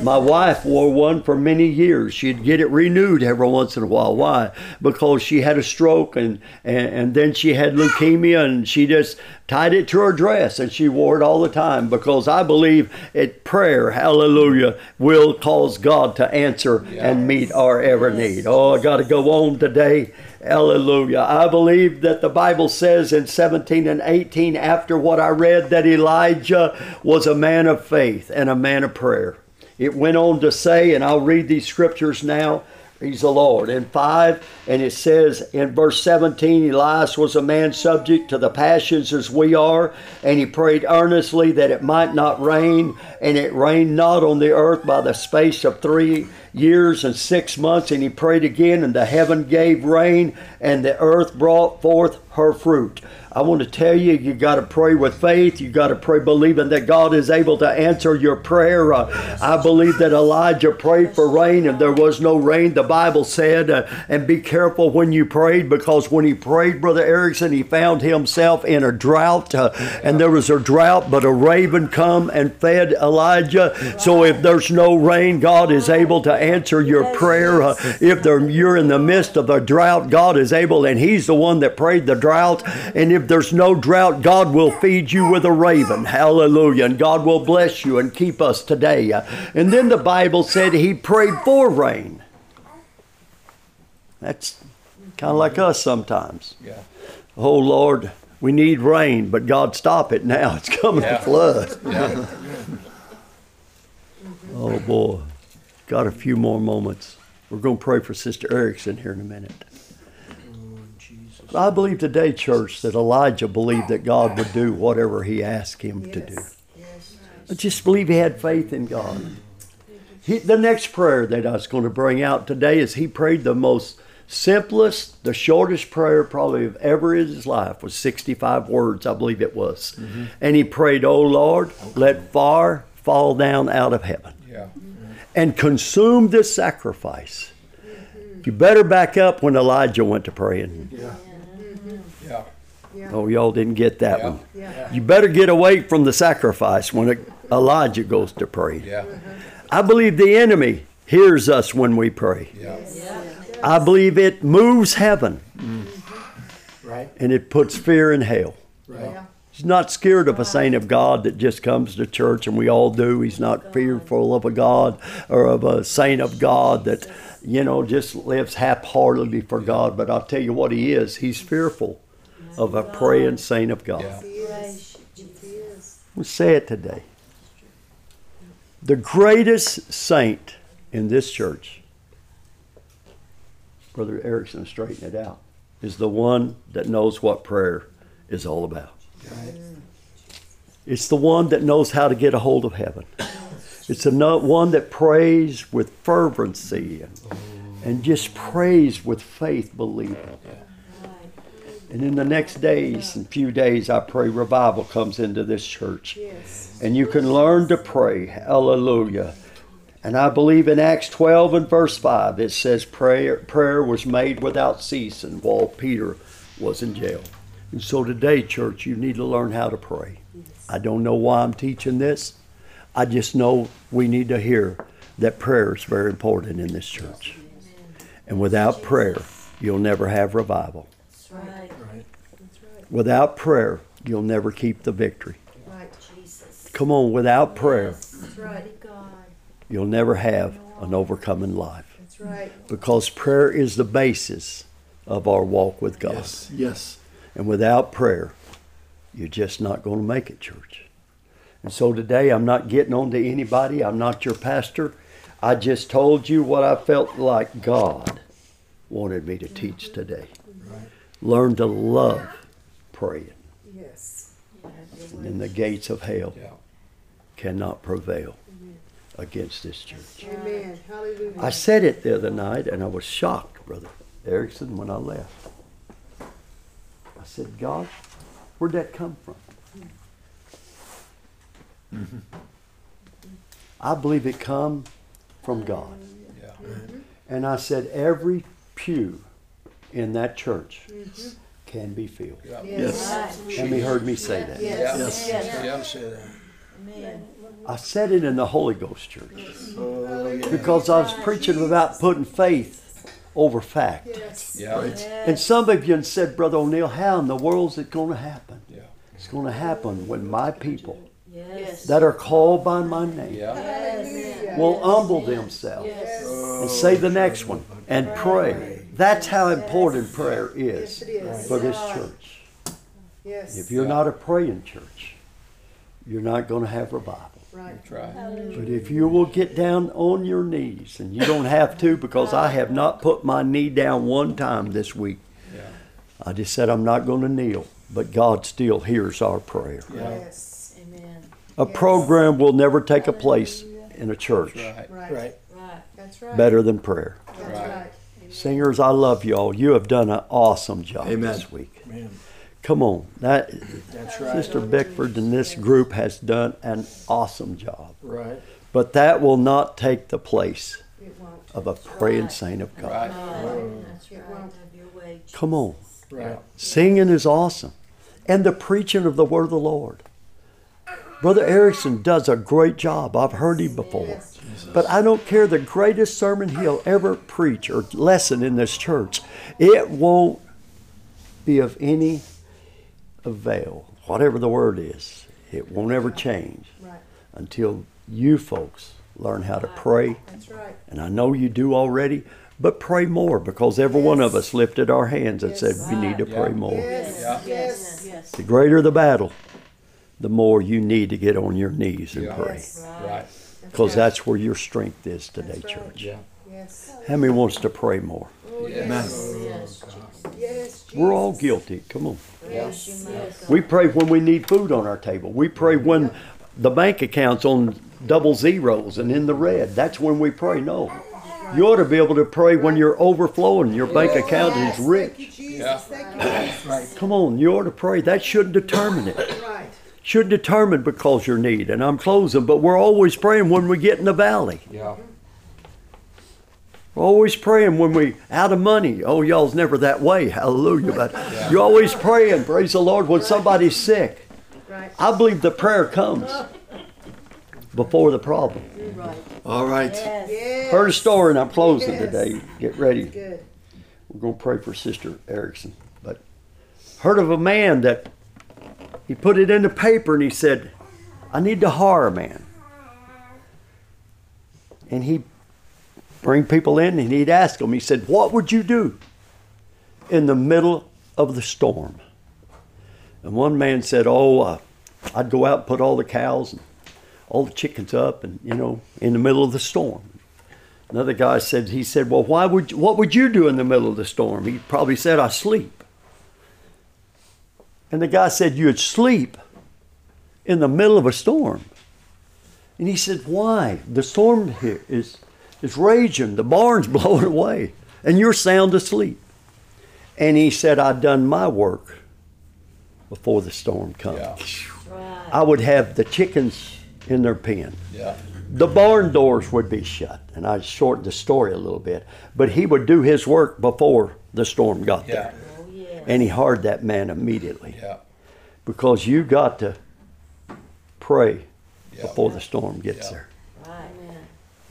Speaker 1: My wife wore one for many years. She'd get it renewed every once in a while. Why? Because she had a stroke and, and, and then she had leukemia and she just tied it to her dress and she wore it all the time because I believe it prayer, hallelujah, will cause God to answer and meet our every need. Oh, I got to go on today. Hallelujah. I believe that the Bible says in 17 and 18, after what I read, that Elijah was a man of faith and a man of prayer. It went on to say, and I'll read these scriptures now. He's the Lord. In 5, and it says in verse 17, Elias was a man subject to the passions as we are, and he prayed earnestly that it might not rain, and it rained not on the earth by the space of three years and six months. And he prayed again, and the heaven gave rain, and the earth brought forth her fruit. I want to tell you, you got to pray with faith. You got to pray believing that God is able to answer your prayer. Uh, I believe that Elijah prayed for rain and there was no rain. The Bible said, uh, and be careful when you prayed because when he prayed, Brother Erickson, he found himself in a drought uh, and there was a drought, but a raven come and fed Elijah. So if there's no rain, God is able to answer your prayer. Uh, if there, you're in the midst of a drought, God is able, and He's the one that prayed the drought. And if there's no drought, God will feed you with a raven. Hallelujah. And God will bless you and keep us today. And then the Bible said He prayed for rain. That's kind of like us sometimes.
Speaker 2: Yeah.
Speaker 1: Oh Lord, we need rain, but God, stop it now. It's coming
Speaker 2: Yeah.
Speaker 1: to flood.
Speaker 2: Yeah.
Speaker 1: Oh boy, got a few more moments. We're going to pray for Sister Erickson here in a minute. I believe today, church, that Elijah believed that God would do whatever he asked him to do.
Speaker 4: Yes. Yes.
Speaker 1: I just believe he had faith in God. He, the next prayer that I was going to bring out today is he prayed the most simplest, the shortest prayer probably of ever in his life was 65 words, I believe it was. Mm-hmm. And he prayed, "Oh Lord, let fire fall down out of heaven
Speaker 2: Yeah.
Speaker 1: and consume this sacrifice." Mm-hmm. You better back up when Elijah went to praying.
Speaker 2: Yeah.
Speaker 4: Yeah.
Speaker 1: Oh, y'all didn't get that
Speaker 2: Yeah.
Speaker 1: one.
Speaker 4: Yeah.
Speaker 1: You better get away from the sacrifice when Elijah goes to pray.
Speaker 2: Yeah.
Speaker 1: I believe the enemy hears us when we pray.
Speaker 2: Yeah.
Speaker 1: I believe it moves heaven mm-hmm.
Speaker 3: Right?
Speaker 1: and it puts fear in hell.
Speaker 3: Right.
Speaker 4: Yeah.
Speaker 1: He's not scared of a saint of God that just comes to church, and we all do. He's not fearful of a God or of a saint of God that, you know, just lives half heartedly for God. But I'll tell you what he is he's fearful of a praying saint of God.
Speaker 2: Yeah.
Speaker 4: He is. He is.
Speaker 1: Let's say it today. The greatest saint in this church, Brother Erickson, straighten it out, is the one that knows what prayer is all about. It's the one that knows how to get a hold of heaven. It's the one that prays with fervency and, and just prays with faith, believing. And in the next days and few days, I pray revival comes into this church.
Speaker 4: Yes.
Speaker 1: And you can learn to pray. Hallelujah. And I believe in Acts 12 and verse 5, it says prayer, prayer was made without ceasing while Peter was in jail. And so today, church, you need to learn how to pray. I don't know why I'm teaching this. I just know we need to hear that prayer is very important in this church. And without prayer, you'll never have revival.
Speaker 5: That's right.
Speaker 3: Right.
Speaker 4: That's right.
Speaker 1: Without prayer, you'll never keep the victory.
Speaker 4: Right.
Speaker 5: Jesus.
Speaker 1: Come on, without prayer,
Speaker 4: That's right.
Speaker 1: You'll never have an overcoming life.
Speaker 4: That's right.
Speaker 1: Because prayer is the basis of our walk with God.
Speaker 3: Yes. Yes.
Speaker 1: And without prayer, you're just not going to make it, church. And so today, I'm not getting on to anybody. I'm not your pastor. I just told you what I felt like God wanted me to teach today.
Speaker 3: Right.
Speaker 1: Learn to love praying,
Speaker 4: Yes.
Speaker 1: and the gates of hell
Speaker 2: Yeah.
Speaker 1: cannot prevail against this church.
Speaker 4: Amen. Hallelujah.
Speaker 1: I said it the other night, and I was shocked, Brother Erickson, when I left. I said, God, where'd that come from? I believe it come from God.
Speaker 2: Yeah.
Speaker 1: And I said, every pew in that church mm-hmm. Can be filled.
Speaker 2: Yeah.
Speaker 4: Yes.
Speaker 1: And he heard me say that.
Speaker 4: Yes.
Speaker 2: Yes.
Speaker 3: Yeah, say that.
Speaker 5: Amen.
Speaker 1: I said it in the Holy Ghost church because I was preaching about putting faith over fact.
Speaker 4: Yes.
Speaker 2: Yeah.
Speaker 1: And some of you said, Brother O'Neal, how in the world is it going to happen?
Speaker 2: Yeah.
Speaker 1: It's going to happen when my people
Speaker 5: Yes.
Speaker 1: that are called by my name
Speaker 2: Yeah.
Speaker 4: Hallelujah.
Speaker 1: will humble themselves
Speaker 5: Yes.
Speaker 1: and say the next one and pray. That's how important prayer
Speaker 4: Yes,
Speaker 1: is
Speaker 4: it is.
Speaker 1: for this church.
Speaker 4: Yes.
Speaker 1: If you're not a praying church, you're not going to have revival.
Speaker 4: Right.
Speaker 2: Right.
Speaker 1: But if you will get down on your knees, and you don't have to because I have not put my knee down one time this week.
Speaker 2: Yeah.
Speaker 1: I just said I'm not going to kneel, but God still hears our prayer.
Speaker 2: Yeah.
Speaker 4: Yes.
Speaker 5: Amen.
Speaker 1: A program will never take a place in a church
Speaker 2: Right.
Speaker 4: Right.
Speaker 3: Right.
Speaker 5: Right.
Speaker 4: That's right.
Speaker 1: better than prayer.
Speaker 4: That's
Speaker 2: Right.
Speaker 4: Right.
Speaker 1: Singers, I love y'all. You have done an awesome job
Speaker 3: Amen.
Speaker 1: this week.
Speaker 3: Man,
Speaker 1: Come on, that
Speaker 3: that's right.
Speaker 1: Sister Bickford and this group has done an awesome job.
Speaker 3: Right.
Speaker 1: But that will not take the place of a praying saint of God.
Speaker 2: Right.
Speaker 5: That's right.
Speaker 4: won't.
Speaker 5: Have your way.
Speaker 1: Come on.
Speaker 3: Right.
Speaker 1: Singing is awesome. And the preaching of the word of the Lord. Brother Erickson does a great job. I've heard him before.
Speaker 4: Yes.
Speaker 1: But I don't care the greatest sermon he'll ever preach or lesson in this church. It won't be of any avail, whatever the word is. It won't ever change
Speaker 4: Right.
Speaker 1: until you folks learn how to pray.
Speaker 4: That's right.
Speaker 1: And I know you do already, but pray more because every one of us lifted our hands and said, We need to
Speaker 2: Yeah.
Speaker 1: pray more.
Speaker 4: Yes.
Speaker 2: Yeah.
Speaker 4: Yes.
Speaker 5: Yes.
Speaker 1: The greater the battle, the more you need to get on your knees and
Speaker 2: Yeah.
Speaker 1: pray.
Speaker 4: Yes.
Speaker 2: Right.
Speaker 1: Because
Speaker 4: right.
Speaker 1: that's where your strength is today,
Speaker 4: That's right.
Speaker 1: church.
Speaker 2: Yeah.
Speaker 4: Yes.
Speaker 1: How many wants to pray more?
Speaker 4: Oh,
Speaker 2: Yes.
Speaker 4: yes.
Speaker 5: Yes.
Speaker 4: Yes.
Speaker 1: We're all guilty. Come on.
Speaker 4: Yes.
Speaker 5: Yes. Yes.
Speaker 1: We pray when we need food on our table. We pray when the bank account's on double zeros and in the red. That's when we pray. No. You ought to be able to pray when you're overflowing. Your bank account
Speaker 4: Yes.
Speaker 1: is rich.
Speaker 4: Thank you, Jesus.
Speaker 2: Yeah.
Speaker 4: Thank you, Jesus.
Speaker 1: Come on, you ought to pray. That shouldn't determine it.
Speaker 4: Right.
Speaker 1: Shouldn't determine because your need. And I'm closing, but we're always praying when we get in the valley.
Speaker 2: Yeah.
Speaker 1: We're always praying when we out of money. Oh, y'all's never that way. Hallelujah. But you're always praying, praise the Lord, when somebody's sick.
Speaker 4: Right.
Speaker 1: I believe the prayer comes before the problem.
Speaker 5: Right.
Speaker 3: All right.
Speaker 5: Yes.
Speaker 4: Yes.
Speaker 1: Heard a story, and I'm closing
Speaker 4: Yes.
Speaker 1: today. Get ready.
Speaker 4: Good.
Speaker 1: We're going to pray for Sister Erickson. But heard of a man that he put it in the paper and he said, I need to hire a man. And he bring people in and he'd ask them, he said, What would you do in the middle of the storm? And one man said, Oh, uh, I'd go out and put all the cows and all the chickens up and, you know, in the middle of the storm. Another guy said, he said, well, why would, what would you do in the middle of the storm? He probably said, I sleep. And the guy said, you'd sleep in the middle of a storm. And he said, why? The storm here is, is raging. The barn's blowing away. And you're sound asleep. And he said, I'd done my work before the storm comes.
Speaker 2: Yeah.
Speaker 5: Right.
Speaker 1: I would have the chickens in their pen
Speaker 2: Yeah.
Speaker 1: the barn doors would be shut. And I shortened the story a little bit. But he would do his work before the storm got
Speaker 2: Yeah.
Speaker 1: there.
Speaker 5: Yes.
Speaker 1: And he hired that man immediately.
Speaker 2: Yeah.
Speaker 1: Because you got to pray
Speaker 2: Yeah.
Speaker 1: before the storm gets
Speaker 2: Yeah.
Speaker 1: there.
Speaker 5: Right.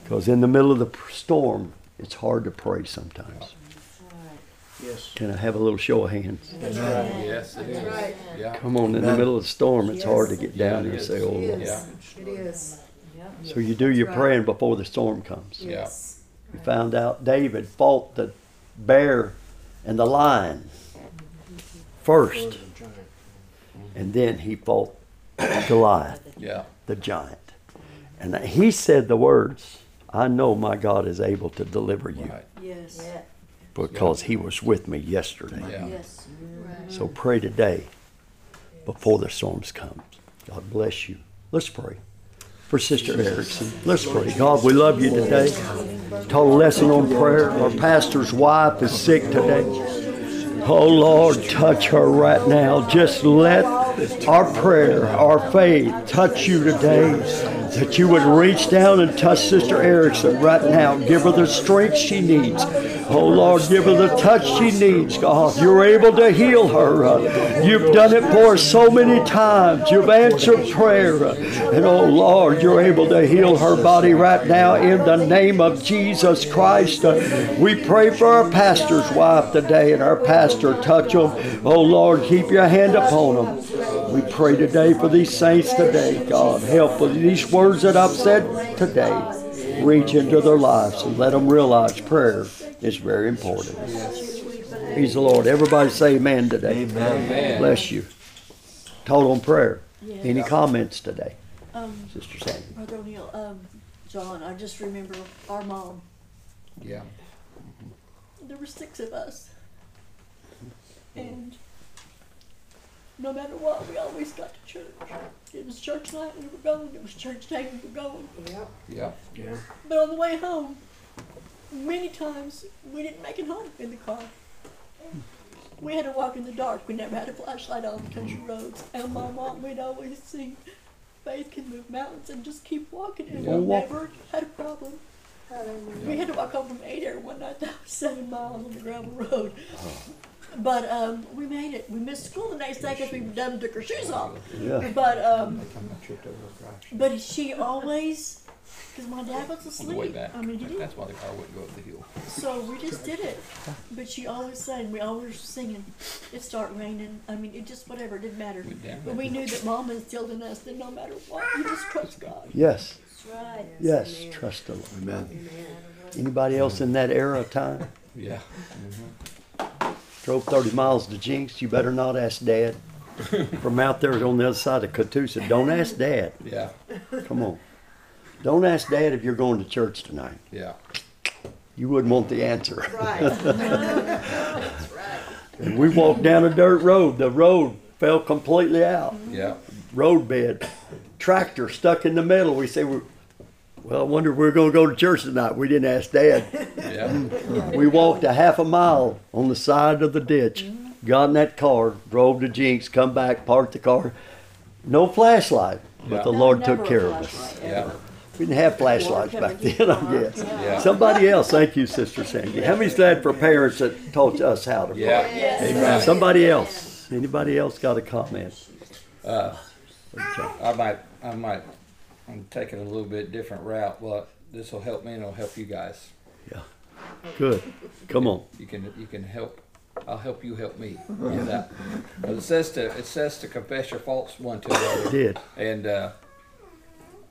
Speaker 1: Because in the middle of the storm, it's hard to pray sometimes.
Speaker 5: Right.
Speaker 3: Yes.
Speaker 1: Can I have a little show of hands?
Speaker 2: That's right. Yes, it is.
Speaker 4: right.
Speaker 2: Yeah.
Speaker 1: Come on, in the middle of the storm, it's hard to get down
Speaker 2: it
Speaker 1: there and say, oh Lord.
Speaker 2: Yeah.
Speaker 4: It is.
Speaker 1: So you do your
Speaker 4: right.
Speaker 1: praying before the storm comes.
Speaker 2: Yeah.
Speaker 1: We found out David fought the bear and the lion first, mm-hmm. and then he fought Goliath,
Speaker 2: Yeah.
Speaker 1: the giant. And he said the words, I know my God is able to deliver you
Speaker 2: Right.
Speaker 5: Yes. Yeah.
Speaker 1: because He was with me yesterday.
Speaker 2: Yeah.
Speaker 5: Yes. Mm-hmm.
Speaker 1: So pray today before the storms come. God bless you. Let's pray. For Sister Erickson, let's pray. God, we love you today. Total lesson on prayer. Our pastor's wife is sick today. Oh Lord, touch her right now. Just let our prayer, our faith touch you today. That you would reach down and touch Sister Erickson right now. Give her the strength she needs. Oh Lord, give her the touch she needs, God. You're able to heal her. You've done it for her so many times. You've answered prayer. And oh Lord, you're able to heal her body right now in the name of Jesus Christ. We pray for our pastor's wife today and our pastor. Touch them. Oh Lord, keep your hand upon them. We pray today for these saints today, God. Help with these words that I've said today. Reach into their lives and let them realize prayer is very important. Praise the Lord. Everybody say amen today.
Speaker 2: Amen.
Speaker 1: Bless you. Total on prayer.
Speaker 5: Yeah.
Speaker 1: Any comments today,
Speaker 5: Um,
Speaker 1: Sister Sandy?
Speaker 5: Brother O'Neal, um, John, I just remember our mom.
Speaker 2: Yeah.
Speaker 5: There were six of us. And no matter what, we always got to church. It was church night, we were going. It was church day, we were going.
Speaker 4: Yep.
Speaker 2: Yeah.
Speaker 3: Yeah.
Speaker 5: But on the way home, many times we didn't make it home in the car. We had to walk in the dark. We never had a flashlight on the country roads. And my mom, we'd always sing, Faith can move mountains and just keep walking. And
Speaker 1: Yeah.
Speaker 5: we never had a problem.
Speaker 4: Hallelujah.
Speaker 5: We had to walk home from Adair one night. That was seven miles on the gravel road. But um, we made it. We missed school the next day because we done took our shoes off.
Speaker 1: Yeah.
Speaker 5: But um,
Speaker 2: I tripped over a crash.
Speaker 5: but she always, because my dad was
Speaker 2: On the way
Speaker 5: asleep.
Speaker 2: back.
Speaker 5: I mean, didn't
Speaker 2: That's why the car wouldn't go up the hill.
Speaker 5: so we just did it. But she always sang. We always were singing. It started raining. I mean, it just whatever. It didn't matter.
Speaker 2: Went.
Speaker 5: But we knew that Mom instilled in us that no matter what, you just trust God.
Speaker 1: Yes.
Speaker 5: That's right.
Speaker 1: Yes. Trust the Lord. Amen. Anybody else in that era of time?
Speaker 2: Yeah. Mm-hmm.
Speaker 1: Drove 30 miles to Jenks. You better not ask Dad. From out there on the other side of Catoosa. Don't ask Dad.
Speaker 2: Yeah.
Speaker 1: Come on. Don't ask Dad if you're going to church tonight.
Speaker 2: Yeah.
Speaker 1: You wouldn't want the answer.
Speaker 4: Right. That's right.
Speaker 1: And we walked down a dirt road. The road fell completely out. Mm-hmm.
Speaker 2: Yeah.
Speaker 1: Road bed. Tractor stuck in the middle. We say, well, I wonder if we're going to go to church tonight. We didn't ask Dad.
Speaker 2: Yeah.
Speaker 1: We walked a half a mile on the side of the ditch, got in that car, drove to Jenks, come back, parked the car. No flashlight, but
Speaker 2: Yeah.
Speaker 1: the
Speaker 5: No,
Speaker 1: Lord
Speaker 5: never
Speaker 1: took care of us.
Speaker 2: Yeah.
Speaker 5: Ever.
Speaker 1: We didn't have flashlights back then, I guess.
Speaker 2: Yeah.
Speaker 1: Somebody else, thank you, Sister Sandy. How many's glad for parents that taught us how to pray?
Speaker 2: Yeah.
Speaker 5: Yes.
Speaker 1: Amen. Somebody else. Anybody else got a comment?
Speaker 2: Uh, I might, I might, I'm taking a little bit different route, but this will help me and it'll help you guys. Yeah.
Speaker 1: Good. Come on.
Speaker 2: You can, you can help, I'll help you help me. with that. It says to, it says to confess your faults one to another.
Speaker 1: Did.
Speaker 2: And uh,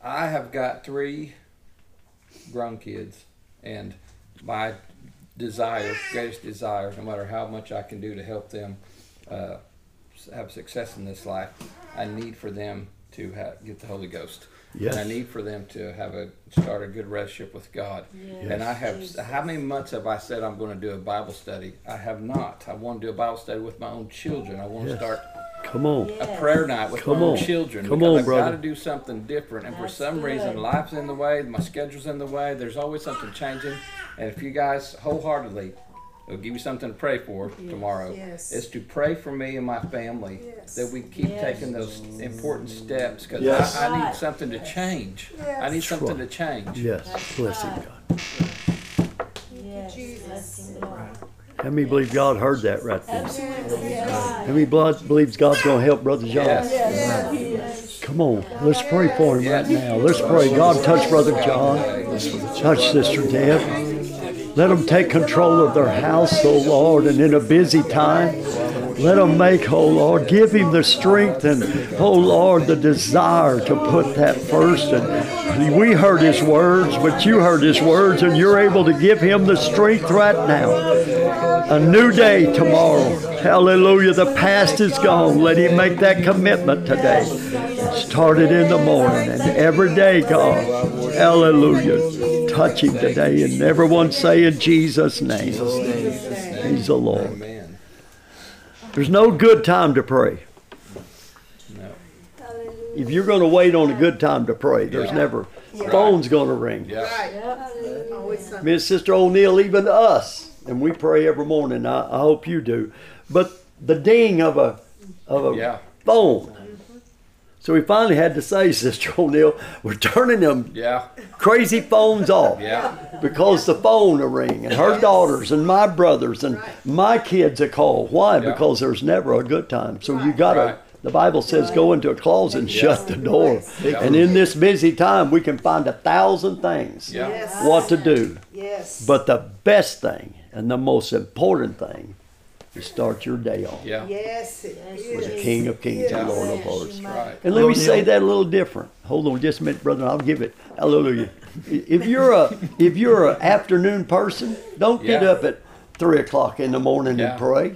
Speaker 2: I have got three grown kids, and my desire, greatest desire, no matter how much I can do to help them uh, have success in this life, I need for them to have, get the Holy Ghost.
Speaker 1: Yes.
Speaker 2: And I need for them to have a start a good relationship with God.
Speaker 5: Yes.
Speaker 2: And I have
Speaker 5: Jesus.
Speaker 2: how many months have I said I'm going to do a Bible study? I have not. I want to do a Bible study with my own children. I want
Speaker 1: Yes.
Speaker 2: to start
Speaker 1: Come on.
Speaker 2: a prayer night with
Speaker 1: Come
Speaker 2: my
Speaker 1: on.
Speaker 2: children.
Speaker 1: Come
Speaker 2: because
Speaker 1: on,
Speaker 2: I've
Speaker 1: brother.
Speaker 2: got to do something different, and for some
Speaker 5: good.
Speaker 2: reason, life's in the way, my schedule's in the way. There's always something changing, and if you guys wholeheartedly will give you something to pray for tomorrow,
Speaker 4: Yes.
Speaker 2: is to pray for me and my family
Speaker 4: Yes.
Speaker 2: that we keep
Speaker 5: Yes.
Speaker 2: taking those important steps because
Speaker 1: Yes.
Speaker 2: I, I need
Speaker 5: Right.
Speaker 2: something to change. I need something to change.
Speaker 1: Yes. Blessing God.
Speaker 5: Yes.
Speaker 4: Jesus.
Speaker 5: Blessing the Lord.
Speaker 1: How many believe God heard that right.
Speaker 5: Yes.
Speaker 1: How many blood believes God's going to help Brother John? Come on, let's pray for him right now. Let's pray. God, touch Brother John. Touch Sister Deb. Let them take control of their house, oh Lord, and in a busy time, let him make, oh Lord, give him the strength and, oh Lord, the desire to put that first. And we heard his words, but you heard his words, and you're able to give him the strength right now. A new day tomorrow. Hallelujah. The past is gone. Let him make that commitment today. Started in the morning and every day, God. Hallelujah. touch him today, and everyone say in Jesus' name,
Speaker 3: Jesus'
Speaker 2: Jesus' name.
Speaker 1: He's the Lord.
Speaker 2: Amen.
Speaker 1: There's no good time to pray.
Speaker 2: No.
Speaker 1: If you're going to wait on a good time to pray, there's
Speaker 2: Yeah.
Speaker 1: never
Speaker 4: Yeah.
Speaker 1: phone's going to ring.
Speaker 2: Yeah.
Speaker 4: Hallelujah.
Speaker 6: Always something.
Speaker 1: Me and Sister O'Neal, even us, and we pray every morning. I, I hope you do. But the ding of a of a
Speaker 2: Yeah.
Speaker 1: phone. So we finally had to say, Sister O'Neal, we're turning them
Speaker 2: Yeah.
Speaker 1: crazy phones off
Speaker 2: Yeah.
Speaker 1: because the phone will ring, and her daughters and my brothers and my kids a call. Why?
Speaker 2: Yeah.
Speaker 1: Because there's never a good time. So you gotta.
Speaker 2: Right.
Speaker 1: The Bible says, go into a closet and shut the door.
Speaker 2: Yeah.
Speaker 1: And in this busy time, we can find a thousand things
Speaker 2: Yeah.
Speaker 6: Yes.
Speaker 1: what to do.
Speaker 6: Yes.
Speaker 1: But the best thing and the most important thing is start your day off
Speaker 2: Yeah.
Speaker 6: Yes, it
Speaker 1: with the. King of Kings and Lord of Lords.
Speaker 2: Right.
Speaker 1: And let me say that a little different. Hold on just a minute, brother. I'll give it. Hallelujah. If you're a if you're an afternoon person, don't get
Speaker 2: Yeah.
Speaker 1: up at three o'clock in the morning
Speaker 2: Yeah.
Speaker 1: and pray.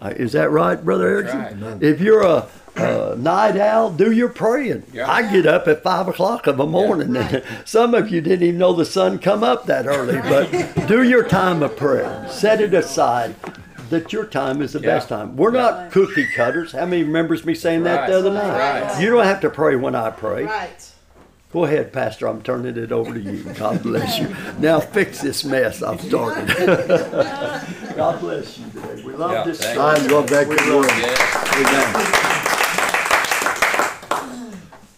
Speaker 1: Uh, is that right, brother
Speaker 2: That's
Speaker 1: Erickson?
Speaker 2: right.
Speaker 1: If you're a, a night owl, do your praying.
Speaker 2: Yeah.
Speaker 1: I get up at five o'clock of the morning. Some of you didn't even know the sun come up that early, but do your time of prayer. Set it aside. That your time is the
Speaker 2: Yeah.
Speaker 1: best time. We're not cookie cutters. How many remembers me saying that the other night?
Speaker 2: Right.
Speaker 1: You don't have to pray when I pray.
Speaker 6: Right.
Speaker 1: Go ahead, Pastor. I'm turning it over to you. God bless you. Now fix this mess I've started. God bless you today. We love
Speaker 2: Yeah,
Speaker 1: this.
Speaker 2: thank
Speaker 3: I love that
Speaker 1: We
Speaker 3: good
Speaker 1: love
Speaker 3: word.
Speaker 2: Yeah.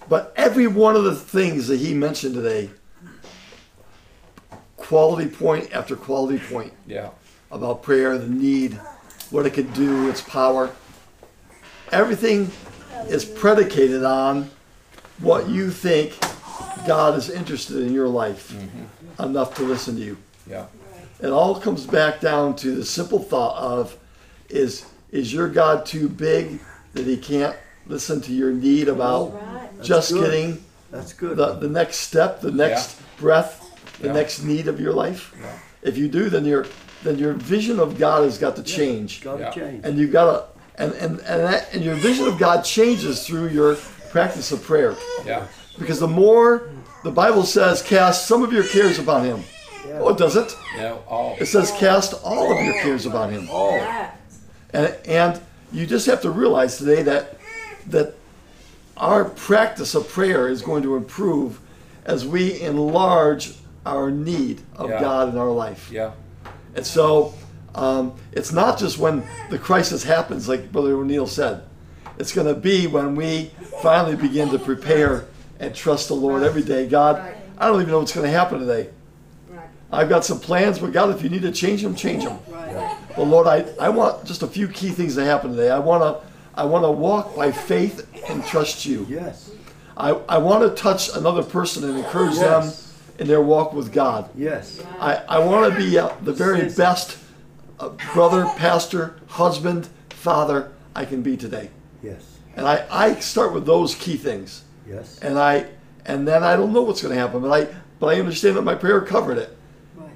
Speaker 3: But every one of the things that he mentioned today, quality point after quality point
Speaker 2: Yeah.
Speaker 3: About prayer, the need, what it can do, its power. Everything is predicated on what you think God is interested in your life mm-hmm. enough to listen to you.
Speaker 2: Yeah.
Speaker 3: It all comes back down to the simple thought of is is your God too big that he can't listen to your need about just
Speaker 1: good.
Speaker 3: getting
Speaker 1: That's good.
Speaker 3: the, the next step, the next breath, the
Speaker 2: Yeah.
Speaker 3: next need of your life? If you do, then your then your vision of God has got to change.
Speaker 1: Got to
Speaker 2: Yeah.
Speaker 1: change.
Speaker 3: And you've gotta and and and, that, and your vision of God changes through your practice of prayer.
Speaker 2: Yeah.
Speaker 3: Because the more the Bible says cast some of your cares upon him. Oh, does it?
Speaker 2: No. All.
Speaker 3: It says cast all of your cares upon him. And, and you just have to realize today that that our practice of prayer is going to improve as we enlarge our need of
Speaker 2: Yeah.
Speaker 3: God in our life.
Speaker 2: Yeah.
Speaker 3: And so um, it's not just when the crisis happens, like Brother O'Neal said. It's going to be when we finally begin to prepare and trust the Lord every day. God, I don't even know what's going to happen today. I've got some plans, but God, if you need to change them, change them. But Lord, I, I want just a few key things to happen today. I want to I want to walk by faith and trust you.
Speaker 1: Yes.
Speaker 3: I, I want to touch another person and encourage
Speaker 1: Yes.
Speaker 3: them in their walk with God.
Speaker 1: Yes.
Speaker 3: I, I want to be uh, the very best uh, brother, pastor, husband, father I can be today.
Speaker 1: Yes.
Speaker 3: And I, I start with those key things.
Speaker 1: Yes.
Speaker 3: And I and then I don't know what's going to happen, but I but I understand that my prayer covered it.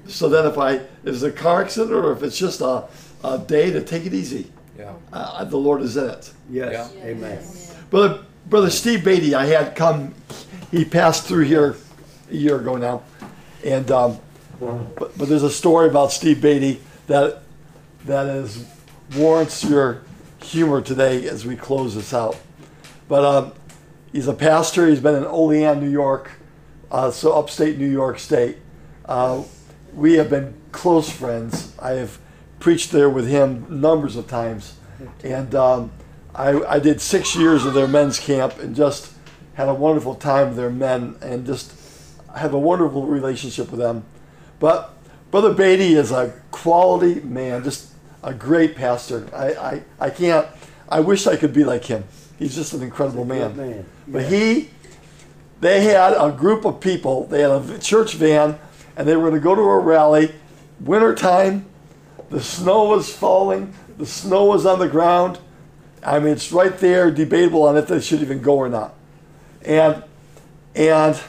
Speaker 3: So then if I if it's a car accident or if it's just a, a day to take it easy,
Speaker 2: Yeah.
Speaker 3: uh, the Lord is in it.
Speaker 1: Yes.
Speaker 2: Yeah.
Speaker 1: Amen.
Speaker 3: Brother Brother Steve Beatty, I had come. He passed through here a year ago now, and um, but, but there's a story about Steve Beatty that that is warrants your humor today as we close this out. But um, he's a pastor. He's been in Olean, New York, uh, so upstate New York State. Uh, we have been close friends. I have preached there with him numbers of times, and um, I, I did six years of their men's camp and just had a wonderful time with their men and just have a wonderful relationship with them. But Brother Beatty is a quality man, just a great pastor. I, I, I can't, I wish I could be like him. He's just an incredible man.
Speaker 1: Man.
Speaker 3: But he, they had a group of people, they had a church van, and they were going to go to a rally, wintertime, the snow was falling, the snow was on the ground. I mean, it's right there, debatable on if they should even go or not. And, and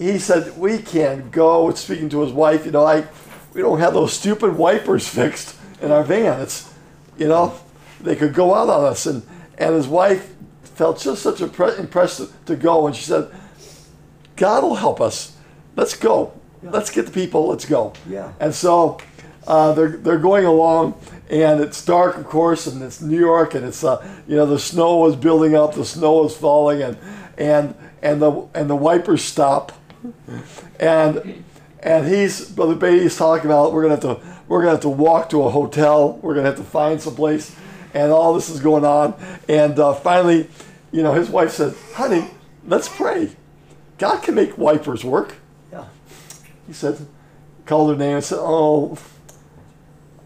Speaker 3: he said, we can't go, speaking to his wife, you know, I, we don't have those stupid wipers fixed in our van. It's, you know, they could go out on us. And, and his wife felt just such a pre- impressed to go. And she said, God will help us. Let's go. let's get the people. Let's go.
Speaker 1: Yeah.
Speaker 3: And so uh, they're they're going along, and it's dark, of course, and it's New York, and it's uh, you know the snow is building up, the snow is falling, and and and the and the wipers stop, and and he's brother Beatty's talking about we're gonna have to we're gonna have to walk to a hotel, we're gonna have to find some place, and all this is going on, and uh, finally, you know, his wife said, "Honey, let's pray. God can make wipers work."
Speaker 1: Yeah.
Speaker 3: He said, called her name and said, "Oh,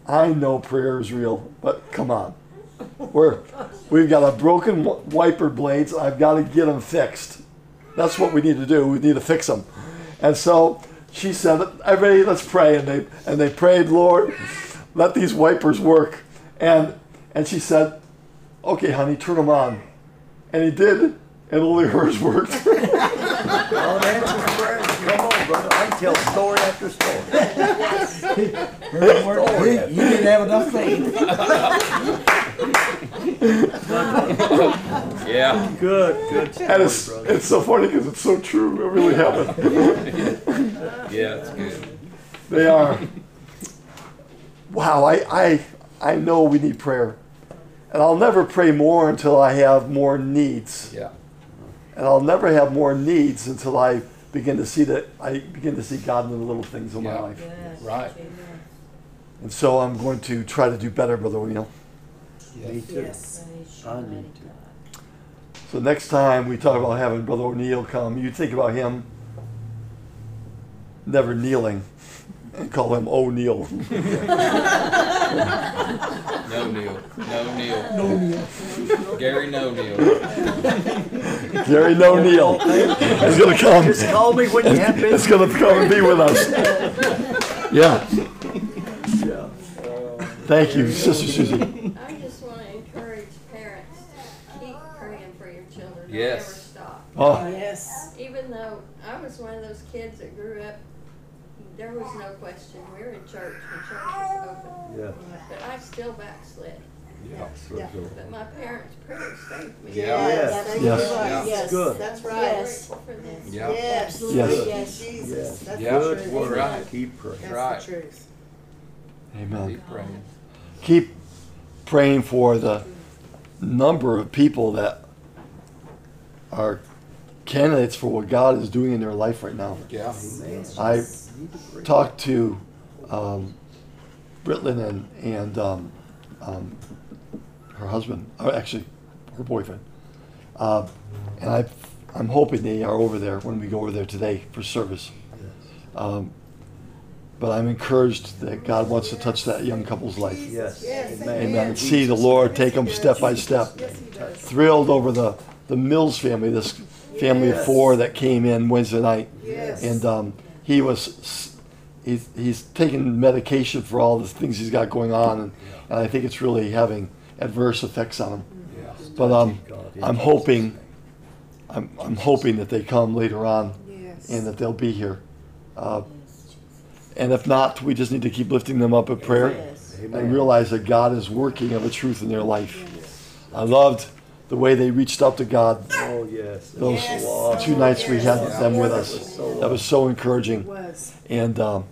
Speaker 3: I know prayer is real, but come on, we're we've got a broken wiper blades. I've got to get them fixed. That's what we need to do. We need to fix them." And so she said, "Everybody, let's pray." And they and they prayed, "Lord, let these wipers work." And and she said, "Okay, honey, turn them on." And he did, and only hers worked.
Speaker 1: God answers prayer. Come on, brother. I can tell story after story.
Speaker 6: You you didn't have enough faith.
Speaker 2: Yeah.
Speaker 1: Good, good
Speaker 3: And it's,
Speaker 1: brother.
Speaker 3: it's so funny because it's so true. It really happened.
Speaker 2: Yeah, it's good.
Speaker 3: They are. Wow, I, I, I know we need prayer. And I'll never pray more until I have more needs.
Speaker 2: Yeah.
Speaker 3: And I'll never have more needs until I begin to see that I begin to see God in the little things in my
Speaker 2: Yeah.
Speaker 3: life.
Speaker 2: Right.
Speaker 3: And so I'm going to try to do better, Brother O'Neal.
Speaker 1: Me too. I need to.
Speaker 3: So next time we talk about having Brother O'Neal come, you think about him never kneeling and call him O'Neal.
Speaker 2: No Neil. No Neil.
Speaker 6: No, Neil.
Speaker 2: Gary No Neil.
Speaker 3: Gary No Neil is going to come.
Speaker 1: Just call me when you have
Speaker 3: It's
Speaker 1: business.
Speaker 3: going to come and be with us. Yeah.
Speaker 1: Yeah.
Speaker 3: Thank you, Sister Susie.
Speaker 4: I just want to encourage parents to keep praying for your children. Don't
Speaker 2: Yes.
Speaker 4: ever stop.
Speaker 3: Oh,
Speaker 5: Yes.
Speaker 4: Even though I was one of those kids that grew up, there was no question. We were in church when church was open.
Speaker 1: Yeah.
Speaker 4: But I still backslid.
Speaker 2: Yeah.
Speaker 4: But my parents' prayers saved me.
Speaker 2: Yeah.
Speaker 1: Yes.
Speaker 3: Yes.
Speaker 2: Yeah.
Speaker 5: Yes.
Speaker 1: Good.
Speaker 5: That's
Speaker 4: I'm
Speaker 5: right.
Speaker 4: Yes. grateful for this.
Speaker 2: Yeah.
Speaker 5: Yes.
Speaker 3: Yes.
Speaker 5: Yes.
Speaker 1: Yes.
Speaker 5: Jesus. That's
Speaker 2: Yeah.
Speaker 5: the
Speaker 1: Good
Speaker 5: truth.
Speaker 1: word.
Speaker 2: Right.
Speaker 1: Keep praying.
Speaker 5: That's
Speaker 2: Right.
Speaker 5: the truth.
Speaker 3: amen.
Speaker 2: Keep praying.
Speaker 3: Keep praying for the number of people that are candidates for what God is doing in their life right now.
Speaker 2: Yeah.
Speaker 3: I
Speaker 1: Need to pray.
Speaker 3: talked to um, Britlin and and um, um, her husband, or actually her boyfriend, uh, and I I'm hoping they are over there when we go over there today for service. Um, but I'm encouraged that God wants to touch that young couple's life.
Speaker 1: Yes.
Speaker 5: Yes.
Speaker 1: Amen.
Speaker 3: Amen. And see the Lord take them step by step.
Speaker 5: Yes.
Speaker 3: Thrilled over the the Mills family, this family of four that came in Wednesday night.
Speaker 5: Yes.
Speaker 3: and um, he was he's, he's taking medication for all the things he's got going on and, and i think it's really having adverse effects on him.
Speaker 2: Yeah.
Speaker 3: but um, i'm hoping, I'm, I'm hoping that they come later on
Speaker 5: Yes.
Speaker 3: and that they'll be here. Uh, and if not we just need to keep lifting them up in prayer.
Speaker 5: Yes.
Speaker 3: and realize that god is working of a truth in their life. I loved the way they reached out to god
Speaker 1: Oh, yes.
Speaker 3: those
Speaker 5: Yes.
Speaker 3: two nights we had
Speaker 5: Yes.
Speaker 3: them with
Speaker 5: Yeah.
Speaker 3: us that was so encouraging
Speaker 5: It was.
Speaker 3: and um,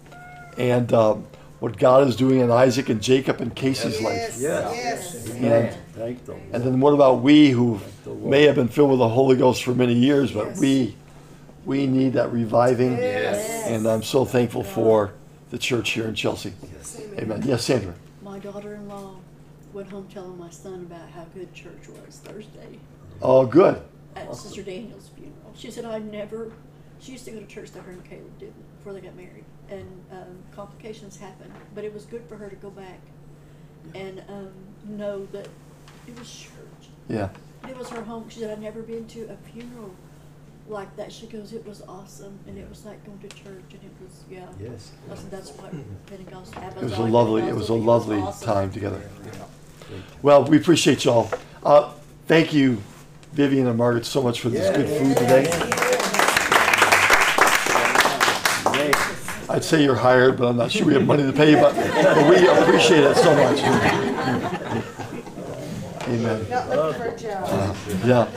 Speaker 3: and um, what God is doing in Isaac and Jacob and Casey's life.
Speaker 5: Yes.
Speaker 1: Yes.
Speaker 5: Yes.
Speaker 1: Amen. Thank the Lord.
Speaker 3: And then what about we who may have been filled with the Holy Ghost for many years, but
Speaker 5: Yes.
Speaker 3: we we need that reviving.
Speaker 2: Yes.
Speaker 3: And I'm so thankful for the church here in Chelsea. Amen. Yes, Sandra.
Speaker 5: My daughter-in-law went home telling my son about how good church was Thursday
Speaker 3: Oh, good.
Speaker 5: at Sister Daniel's funeral. She said, I never, she used to go to church that her and Caleb did before they got married. And um, complications happened, but it was good for her to go back and um, know that it was church.
Speaker 3: Yeah.
Speaker 5: It was her home. She said, I'd never been to a funeral like that. She goes, it was awesome. And it was like going to church. And it was, yeah.
Speaker 1: Yes.
Speaker 5: I said, that's what Pentecostal happens.
Speaker 3: It was a lovely. It was a
Speaker 5: Pentecostal.
Speaker 3: lovely
Speaker 5: awesome.
Speaker 3: time together. Well, we appreciate y'all. Uh, thank you, Vivian and Margaret, so much for this good food today.
Speaker 1: Amen.
Speaker 3: I'd say you're hired, but I'm not sure we have money to pay you, but, but we appreciate it so much. Amen.
Speaker 5: Not looking for a job.
Speaker 3: Yeah.